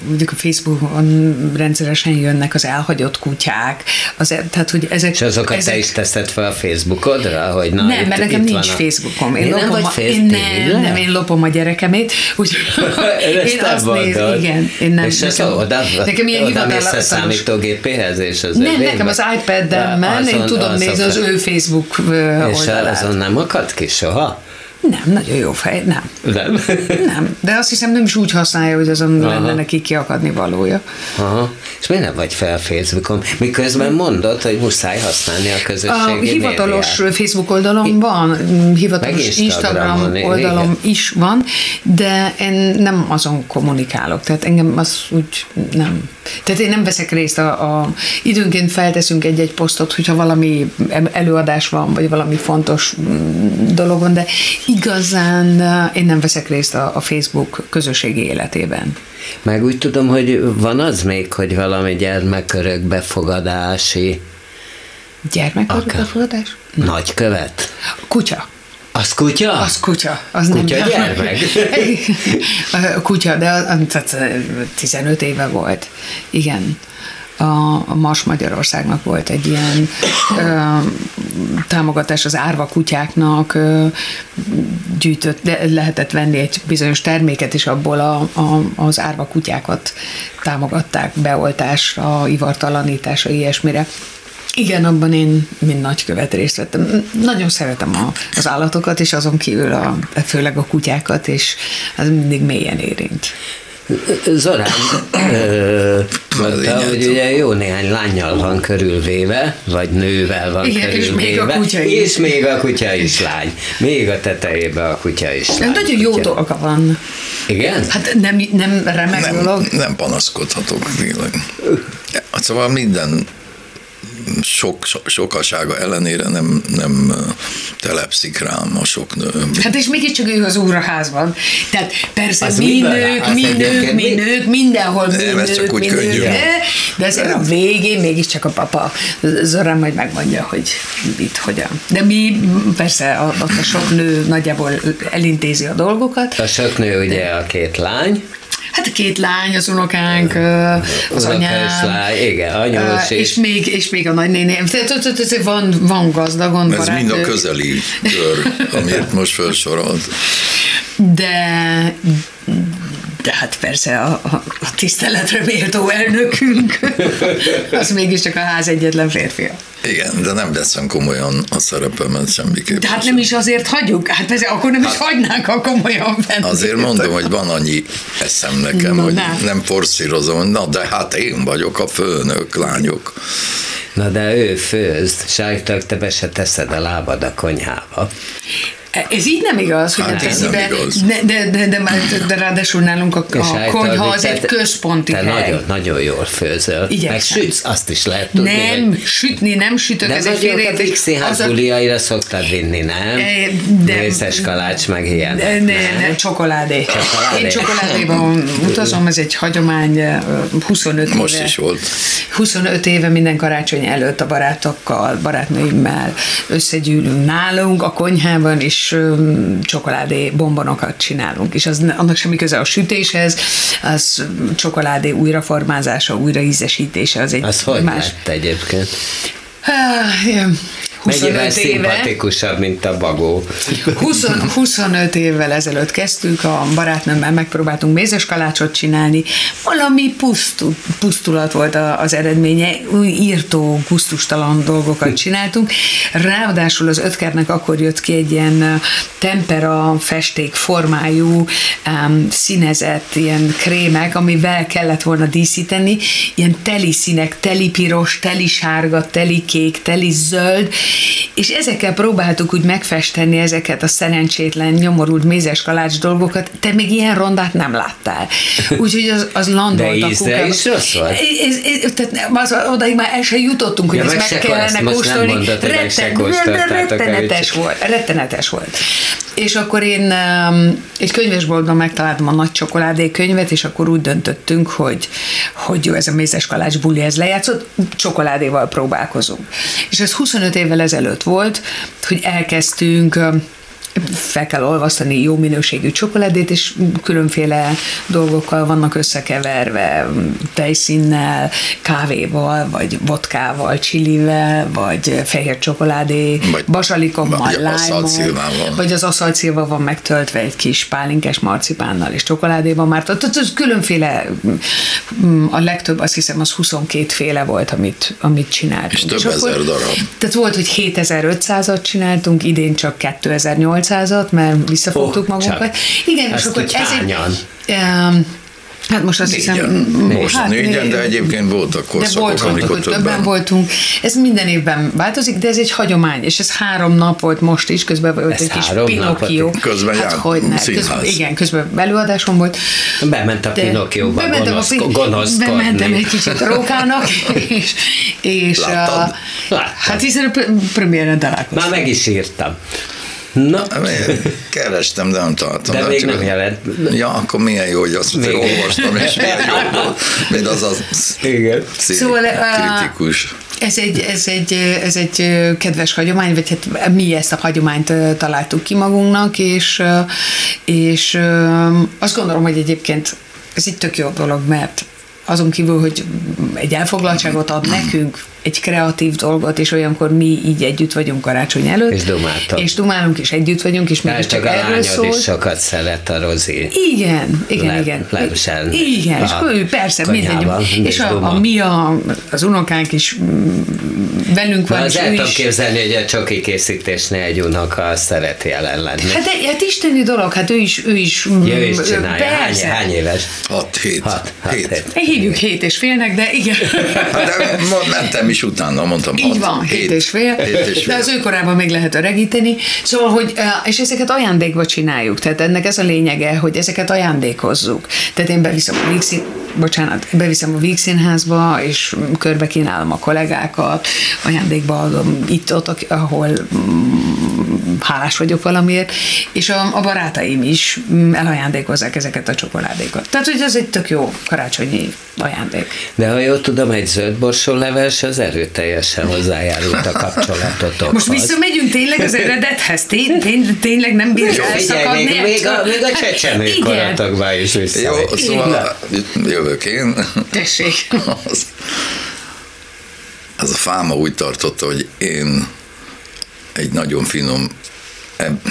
mondjuk a Facebookon rendszeresen jönnek az elhagyott kutyák, az, e- tehát, hogy ezek... És azokat ezek, te is teszed fel a Facebookodra? Hogy na, nem, itt, mert nekem itt nincs van Facebookom. Én, én lopom, nem a, én nem, nem, én lopom a gyerekemét, úgy, én azt néz, igen, én nem. És nekem, oda, nekem ilyen oda mész a számítógépéhez, és az Nem, nekem az iPad-en én tudom nézni az ő Facebook oldalát. És azon nem akad ki soha? Nem, nagyon jó fej, nem. Nem? nem, de azt hiszem nem is úgy használja, hogy azon Aha. lenne neki kiakadni valója. Aha. És miért nem vagy fel Facebookon? Miközben mondod, hogy muszáj használni a közösségi A hivatalos médiát. Facebook oldalom van, hivatalos Instagram oldalom igen. is van, de én nem azon kommunikálok, tehát engem az úgy nem. Tehát én nem veszek részt a, a időnként felteszünk egy-egy posztot, hogyha valami előadás van, vagy valami fontos mm, dolog van, de igazán én nem veszek részt a, a Facebook közösségi életében. Meg úgy tudom, hogy van az még, hogy valami gyermekörök befogadási... Gyermekörök befogadás? Nagykövet? Kutya. Az kutya? Az kutya. Az kutya nem gyermek? kutya, de az, 15 éve volt. Igen a Mars Magyarországnak volt egy ilyen ö, támogatás az árva kutyáknak, ö, gyűjtött, de lehetett venni egy bizonyos terméket, és abból a, a, az árva kutyákat támogatták beoltásra, ivartalanításra, ilyesmire. Igen, abban én mind nagykövet részt vettem. Nagyon szeretem a, az állatokat, és azon kívül a, főleg a kutyákat, és az mindig mélyen érint. Zorán mondta, hogy ugye jó néhány lányjal van körülvéve, vagy nővel van Igen, körülvéve. És még a kutya is. És még a kutya is lány. Még a tetejében a kutya is lány. Nagyon jó dolga van. Igen? Hát nem, nem remek nem, dolog. Nem panaszkodhatok tényleg. Szóval minden sok, sok sokasága ellenére nem, nem telepszik rám a sok nő. Hát és mégiscsak ő az úr a házban. Tehát persze az mi nők, mi nők, mi nők, mindenhol mi nem, nők, csak úgy mi könnyű. nők, de azért a végén mégiscsak a papa Zorán majd megmondja, hogy mit, hogyan. De mi persze ott a sok nő nagyjából elintézi a dolgokat. A sok nő ugye a két lány, Hát Hát két lány, az unokánk, az anyám. igen, anyós és még, és még a nagynéném. Tehát tehát- tehát- tehát van, van gazdagon Ez mind a közeli kör, amit most felsorolt. De de hát persze a, a, a tiszteletre méltó elnökünk, az mégiscsak a ház egyetlen férfia. Igen, de nem veszem komolyan a szerepemet semmiképpen. De hát sem. nem is azért hagyjuk, hát persze akkor nem is hagynánk, ha komolyan venni. Azért mondom, hogy van annyi eszem nekem, Na, hogy na. nem forszírozom, na de hát én vagyok a főnök, lányok. Na de ő főz, sajtok te be se teszed a lábad a konyhába. Ez így nem igaz, hogy Hát a igaz. de, de, de, de, de, de ráadásul nálunk a, a konyha az egy központi te hely. nagyon, nagyon jól főzöl. Igyekszem. Meg sütsz, azt is lehet tudni. Nem, hogy- sütni nem sütök, De ez egy mondjuk a a- buliaira szoktad vinni, nem? Eh, de- Mészes kalács, meg ilyen. Ne, ne, ne, csokoládé. Csokoládé. Én csokoládéban utazom, ez egy hagyomány, eh, 25 Most éve. is volt. 25 éve minden karácsony előtt a barátokkal, barátnőimmel összegyűlünk nálunk a konyhában, és csokoládé bombonokat csinálunk. És az, annak semmi köze a sütéshez, az csokoládé újraformázása, újraízesítése, az egy Az hogy más. lett egyébként? Mennyivel 25 éve, szimpatikusabb, mint a bagó. 20, 25 évvel ezelőtt kezdtük, a barátnőmmel megpróbáltunk mézes kalácsot csinálni, valami pusztu, pusztulat volt az eredménye, új írtó, gusztustalan dolgokat csináltunk, ráadásul az ötkernek akkor jött ki egy ilyen tempera festék formájú, um, színezett ilyen krémek, amivel kellett volna díszíteni, ilyen teli színek, teli piros, teli sárga, teli kék, teli zöld, és ezekkel próbáltuk úgy megfesteni ezeket a szerencsétlen, nyomorult mézes kalács dolgokat, te még ilyen rondát nem láttál. Úgyhogy az, az landolt De a ízre kukába. is rossz volt? Ez, ez, tehát az, odaig már el sem jutottunk, hogy Ja, ezt meg meg se- kellene kóstolni. mondod, Retten- rettenetes volt, rettenetes volt. És akkor én um, egy könyvesboltban megtaláltam a nagy csokoládé könyvet, és akkor úgy döntöttünk, hogy, hogy jó, ez a mézes kalács buli, ez lejátszott, csokoládéval próbálkozunk. És ez 25 évvel ezelőtt volt, hogy elkezdtünk fel kell olvasztani jó minőségű csokoládét, és különféle dolgokkal vannak összekeverve, tejszínnel, kávéval, vagy vodkával, csilivel, vagy fehér csokoládé, Vagy- basalikommal, aszalcilvával. vagy az aszalcilva van megtöltve egy kis pálinkás marcipánnal és csokoládéban már. Tehát tehát különféle, mm, a legtöbb azt hiszem az 22 féle volt, amit, amit csináltunk. És több ezer darab. Tehát volt, hogy 7500-at csináltunk, idén csak 2800-at, mert visszafogtuk Ó, magunkat. csak. Igen, és akkor ez egy... Um, Hát most azt hiszem... Négyen. mm, Most hát négyen, né- de egyébként voltak de korszakok, volt, voltak, amikor többen többen. voltunk. Ez minden évben változik, de ez egy hagyomány, és ez három nap volt most is, közben volt Ez egy kis Pinocchio. napot? Közben hát hogy ne, közben, igen, közben előadásom volt. Bement a De Pinocchioba bementem, a, gonosz, Pin- gonoszkodni. bementem egy kicsit a rókának, és, és Láttad? uh, Láttam. hát hiszen a pre- premiéren találkoztam. Már meg is írtam. Na, Kerestem, de nem találtam. De még nem jelent. Ja, akkor milyen jó, hogy azt Még. olvastam, és milyen jó volt. Még az az igen. szín Szóval, kritikus. Ez egy, ez, egy, ez egy kedves hagyomány, vagy hát mi ezt a hagyományt találtuk ki magunknak, és, és azt gondolom, hogy egyébként ez egy tök jó dolog, mert azon kívül, hogy egy elfoglaltságot ad nekünk, egy kreatív dolgot, és olyankor mi így együtt vagyunk karácsony előtt. És dumáltok. És dumálunk, és együtt vagyunk, és mégis csak a erről lányod szól. is sokat szeret a Rozi. Igen, igen, Le- igen. Levsen. Igen, és ő persze mindegyünk. És a, duma. a mi, a, az unokánk is mm, velünk Na, van, az és el tudom képzelni, hogy a csoki készítésnél egy unoka szeret jelen lenni. Hát, hát isteni dolog, hát ő is, ő is. Ja, ő is csinálja. Hány, Persze. hány éves? Hat, hét. Hat, hat, hét. hét. Hívjuk hét és félnek, de igen. Hát de mentem is utána, mondtam Így hat. van, hét és fél. Hét és fél. De az ő korában még lehet öregíteni. Szóval, hogy, és ezeket ajándékba csináljuk. Tehát ennek ez a lényege, hogy ezeket ajándékozzuk. Tehát én beviszem a Vígszín, bocsánat, beviszem a Vígszínházba, és körbe kínálom a kollégákat, ajándékba adom itt-ott, ahol mm, hálás vagyok valamiért, és a, a barátaim is mm, elajándékozzák ezeket a csokoládékat. Tehát, hogy ez egy tök jó karácsonyi ajándék. De ha jól tudom, egy zöld borsóleves az erőteljesen hozzájárult a kapcsolatotokhoz. Most visszamegyünk tényleg az eredethez, tény, tény, tényleg nem elszakadni. még, még, a, még a Hát, csecsemő igen. koratokban is vissza. Jó, szóval jövök én. Tessék. Az, az a fáma úgy tartotta, hogy én egy nagyon finom,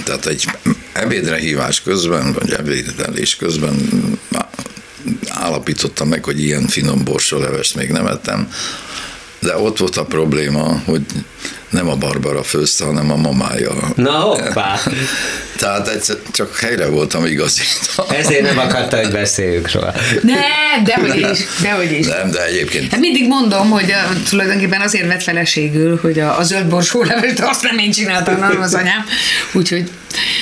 tehát egy ebédre hívás közben, vagy ebédelés közben állapítottam meg, hogy ilyen finom borsolevest még nem ettem, de ott volt a probléma, hogy nem a Barbara főzte, hanem a mamája. Na hoppá! Tehát egyszer csak helyre voltam igazítva. Ezért nem akarta, hogy beszéljünk róla. Nem, dehogy is, dehogy is. Nem, de egyébként Hát mindig mondom, hogy a, tulajdonképpen azért vett feleségül, hogy a, a zöld borsólevest azt nem én csináltam, hanem az anyám. Úgyhogy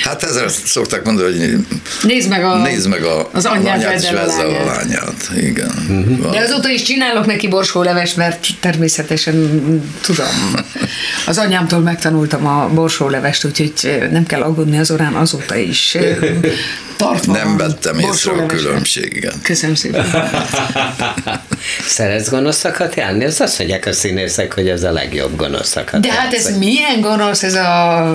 Hát ezzel szokták mondani, hogy nézd meg, a, nézd meg a, az anyját, anyát, és vezzel a lányát. Igen. Mhm. De azóta is csinálok neki borsólevest, mert természetesen tudom. Az anyámtól megtanultam a borsólevest, úgyhogy nem kell aggódni az orán azóta is. Tartva Nem vettem észre a különbséget. Köszönöm szépen. Szeretsz gonoszakat járni? Ez azt mondják a színészek, hogy ez a legjobb gonoszakat De hát ez milyen gonosz ez a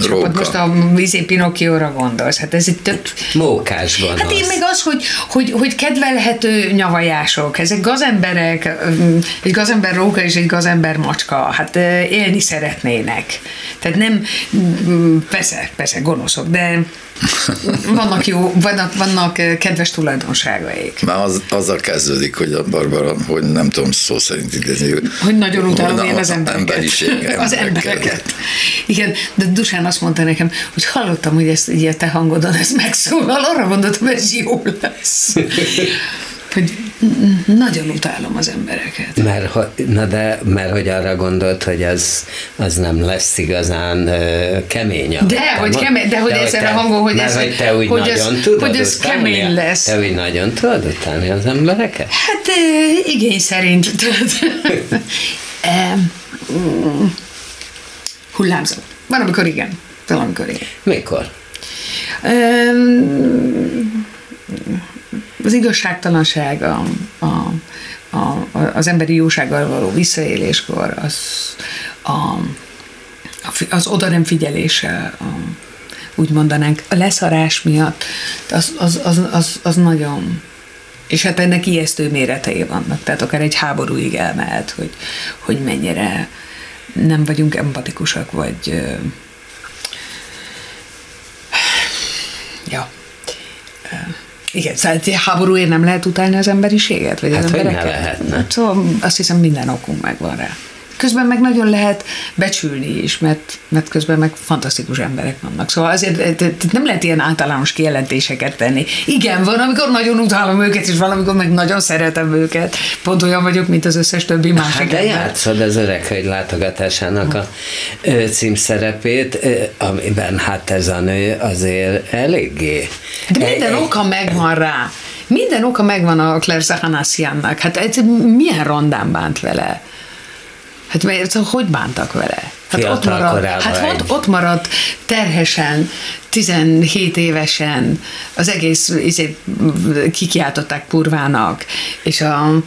csapat, Róka. most a vízé Pinocchióra gondolsz. Hát ez egy tök... Mókás gonosz. Hát én meg az, hogy, hogy, hogy kedvelhető nyavajások, ezek gazemberek, egy gazember róka és egy gazember macska, hát élni szeretnének. Tehát nem, persze, persze gonoszok, de vannak jó, vannak, vannak kedves tulajdonságaik. Már az, azzal kezdődik, hogy a Barbara, hogy nem tudom szó szerint idézni. Hogy nagyon utálom én az embereket. Emberiség, az embereket. Igen, de Dusán azt mondta nekem, hogy hallottam, hogy ezt így a te hangodon ez megszólal, arra gondoltam, hogy ez jó lesz. Hogy nagyon utálom az embereket. Mert, na de, mert hogy arra gondolt, hogy az, az nem lesz igazán kemény. De, hogy kemény- de hogy ezen a hangon, hogy ez- hogy te úgy hogy ez- nagyon tudod hogy ez utálni? kemény lesz. Te úgy nagyon tudod utálni az embereket? Hát igény szerint. tudod. Mm, Hullámzó. Van, amikor igen. Amikor igen. Mikor? Az igazságtalanság, a, a, a, az emberi jósággal való visszaéléskor, az, a, az oda nem figyelése, a, úgy mondanánk, a leszarás miatt, az, az, az, az, az nagyon és hát ennek ijesztő méretei vannak, tehát akár egy háborúig elmehet, hogy, hogy mennyire nem vagyunk empatikusak, vagy ö, ja. Igen, szóval háborúért nem lehet utálni az emberiséget? Vagy Hát az hogy ne embereket? lehetne? Szóval azt hiszem minden okunk megvan rá. Közben meg nagyon lehet becsülni is, mert, mert közben meg fantasztikus emberek vannak. Szóval azért eh, nem lehet ilyen általános kijelentéseket tenni. Igen, van, amikor nagyon utálom őket, és valamikor meg nagyon szeretem őket. Pont olyan vagyok, mint az összes többi másik Hát de játszod az öreghölgy látogatásának a címszerepét, amiben hát ez a nő azért eléggé. De minden oka megvan rá. Minden oka megvan a Claire Zahanassiannak. Hát ez milyen rondán bánt vele? Hát mert szóval hogy bántak vele? Hát ott maradt, hát ott, ott maradt terhesen, 17 évesen, az egész izé, kikiáltották kurvának, és a,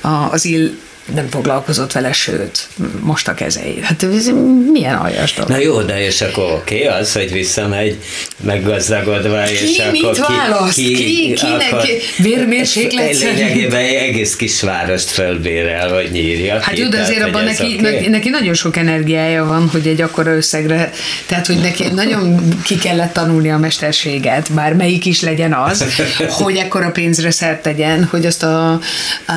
a, az ill nem foglalkozott vele, sőt, most a kezei. Hát ez milyen aljas dolog. Na jó, de és akkor oké okay, az, hogy visszamegy meggazdagodva, és Ki akkor mit választ? Ki? Kinek? akkor- Vérmérséklet? Lényegében egy egész kisvárost fölbérel, vagy nyírja Hát ki, jó, de azért abban neki, oké. neki, nagyon sok energiája van, hogy egy akkora összegre, tehát hogy neki nagyon ki kellett tanulni a mesterséget, bármelyik is legyen az, hogy ekkora pénzre szert tegyen, hogy azt a, a,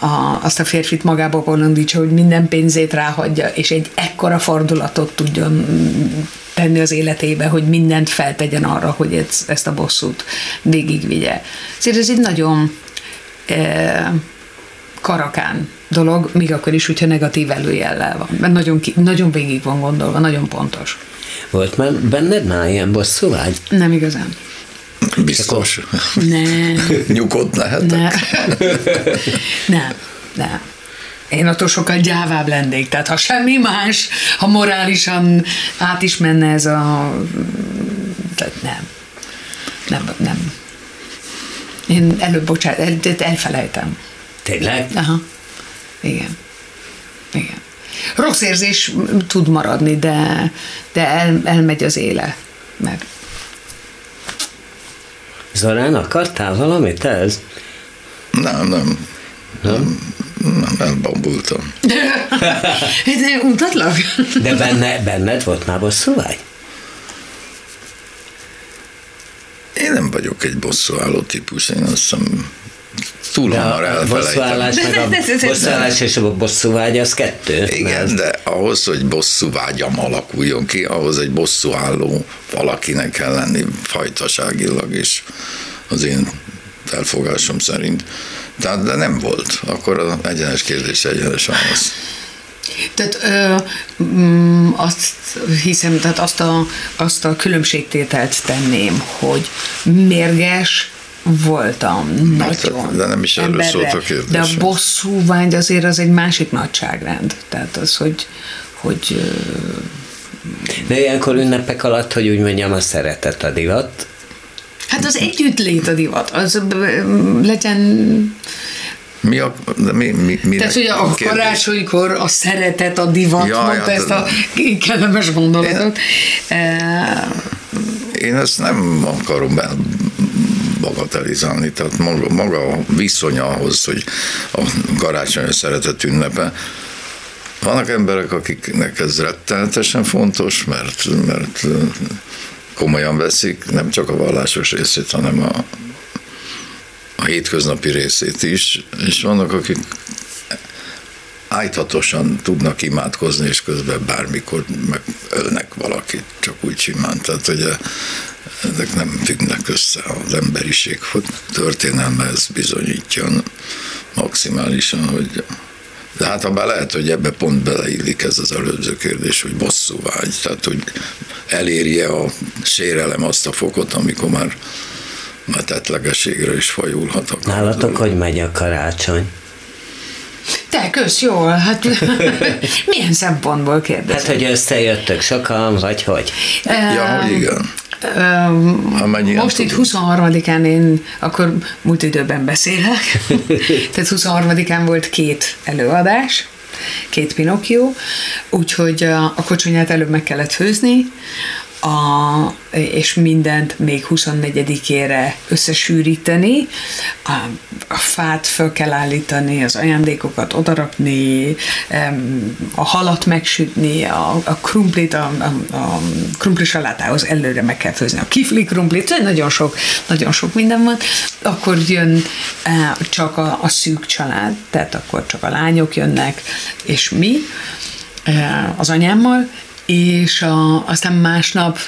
a, azt a férfit magába bolondítsa, hogy minden pénzét ráhagyja, és egy ekkora fordulatot tudjon tenni az életébe, hogy mindent feltegyen arra, hogy ezt, ezt a bosszút végigvigye. Ezért ez egy nagyon eh, karakán dolog, még akkor is, hogyha negatív előjellel van. Mert nagyon, ki, nagyon végig van gondolva, nagyon pontos. Volt már benned már ilyen bosszúvágy? Nem igazán. Biztos. Nem. Nyugodt lehetek. Nem. Nem. Nem. Én attól sokkal gyávább lennék. Tehát ha semmi más, ha morálisan át is menne ez a... Tehát nem. Nem, nem. Én előbb, bocsánat, el, elfelejtem. Tényleg? Aha. Igen. Igen. Rossz érzés tud maradni, de, de el, elmegy az éle. Mert Zorán, akartál valamit ez? Nem, nem. Nem? Nem, elbambultam. De utatlak? De benne, benned volt már bosszúvágy? Én nem vagyok egy bosszúálló típus, én azt hiszem túl hamar elfelejtem. bosszúállás és a bosszúvágy az kettő. Igen, de ahhoz, hogy bosszú vágyam alakuljon ki, ahhoz egy bosszú álló valakinek kell lenni fajtaságilag is az én felfogásom szerint. Tehát, de nem volt. Akkor az egyenes kérdés egyenes válasz. Tehát ö, mm, azt hiszem, tehát azt a, azt a különbségtételt tenném, hogy mérges voltam nagyon de nem is erről emberre, szólt a kérdés. De a bosszúvágy azért az egy másik nagyságrend. Tehát az, hogy, hogy De ilyenkor ünnepek alatt, hogy úgy mondjam, a szeretet a divat. Hát az együttlét a divat, az legyen Mi a, mi, mi, Tehát, hogy a kérdés? karácsonykor a szeretet, a divat, Jaj, mondta hát ezt a kellemes gondolatot. E, Én ezt nem akarom be bagatelizálni, tehát maga, maga a viszony ahhoz, hogy a karácsony szeretet ünnepe, vannak emberek, akiknek ez rettenetesen fontos, mert, mert komolyan veszik nem csak a vallásos részét, hanem a, a hétköznapi részét is, és vannak, akik ájtatosan tudnak imádkozni, és közben bármikor megölnek valakit, csak úgy simán. Tehát ugye ezek nem függnek össze az emberiség történelme, ez bizonyítja maximálisan, hogy de hát abban lehet, hogy ebbe pont beleillik ez az előző kérdés, hogy bosszú vágy, tehát hogy elérje a sérelem azt a fokot, amikor már, már tettlegességre is fajulhat. a Nálatok hogy megy a karácsony? te, kösz, jól, hát milyen szempontból Hát, kérdezed? hogy összejöttök sokan, vagy hogy? Ja, hogy igen. Öm, Amennyien Most itt tudunk. 23-án én akkor múlt időben beszélek. Tehát 23-án volt két előadás, két Pinokkió, úgyhogy a, a kocsonyát előbb meg kellett főzni, a, és mindent még 24-ére összesűríteni, a, a fát föl kell állítani, az ajándékokat odarakni, a halat megsütni, a, a krumplit, a, a, a krumpli salátához előre meg kell főzni a kifli krumplit, szóval nagyon sok, nagyon sok minden van. Akkor jön eh, csak a, a szűk család, tehát akkor csak a lányok jönnek, és mi eh, az anyámmal, és a, aztán másnap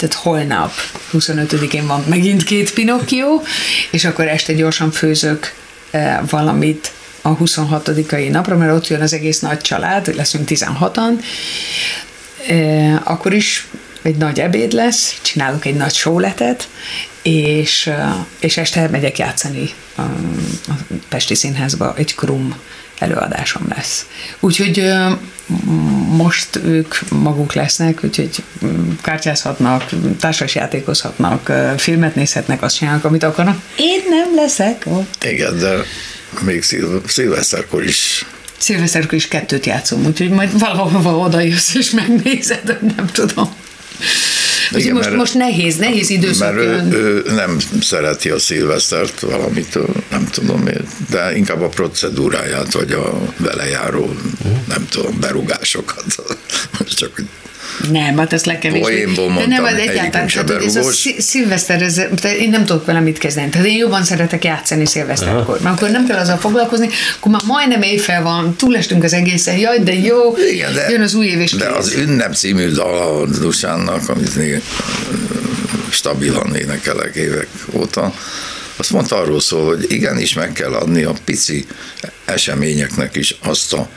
tehát holnap, 25-én van megint két Pinokkió, és akkor este gyorsan főzök eh, valamit a 26-ai napra, mert ott jön az egész nagy család, leszünk 16-an, eh, akkor is egy nagy ebéd lesz, csinálok egy nagy sóletet, és, eh, és este megyek játszani a, a Pesti Színházba, egy krum előadásom lesz. Úgyhogy most ők maguk lesznek, úgyhogy kártyázhatnak, társas játékozhatnak, ö, filmet nézhetnek, azt csinálnak, amit akarnak. Én nem leszek ott. Igen, de még szil- szilveszterkor is Szilveszterkor is kettőt játszom, úgyhogy majd valahova oda jössz és megnézed, nem tudom. Úgyhogy Igen, most, mert- most nehéz, nehéz időszak Mert ő, jön. ő nem szereti a szilvesztert valamitől, nem tudom de inkább a procedúráját, vagy a vele járó, nem tudom, berugásokat. Most csak hogy Nem, hát ezt legkevésbé. Poénból De mondtam, nem, hát egyikünk egyáltalán, tehát, ez a szilveszter, ez, tehát én nem tudok vele mit kezdeni. Tehát én jobban szeretek játszani szilveszterkor. Mert akkor nem kell azzal foglalkozni, akkor már majdnem éjfél van, túlestünk az egészen, jaj, de jó, Igen, de, jön az új év és de az ünnep című dal a Dusánnak, amit még stabilan énekelek évek óta, azt mondta arról szól, hogy igenis meg kell adni a pici eseményeknek is azt a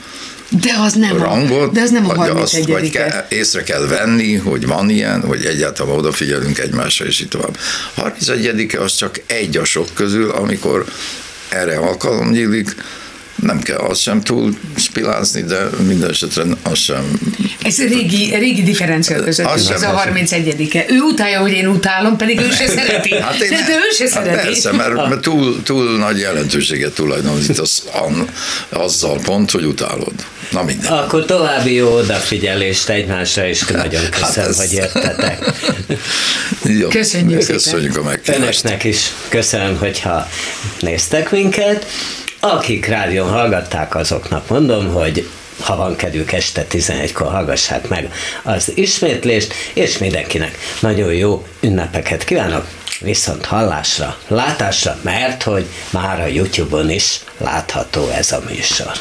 De az nem rangot, a, de az nem a vagy, azt, 31 vagy kell, észre kell venni, hogy van ilyen, hogy egyáltalán odafigyelünk egymásra, és így tovább. 31 az csak egy a sok közül, amikor erre alkalom nyílik, nem kell azt sem túl spilázni, de minden esetre azt sem. Ez régi, régi differencia között, Az ez a az sem. 31-e. Ő utálja, hogy én utálom, pedig ő se szereti. Hát én, de, de ő se hát szereti. Persze, mert, mert túl, túl nagy jelentőséget tulajdonít az, an, azzal pont, hogy utálod. Na minden. Akkor további jó odafigyelést egymásra, és nagyon köszönöm, ez- hogy jöttetek. Jó, Köszönjük szépen. Köszönjük a megkívást. Önöknek is köszönöm, hogyha néztek minket. Akik rádión hallgatták, azoknak mondom, hogy ha van kedvük este 11-kor hallgassák meg az ismétlést, és mindenkinek nagyon jó ünnepeket kívánok, viszont hallásra, látásra, mert hogy már a YouTube-on is látható ez a műsor.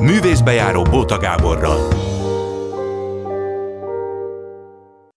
Művészbejáró Bóta Gáborral.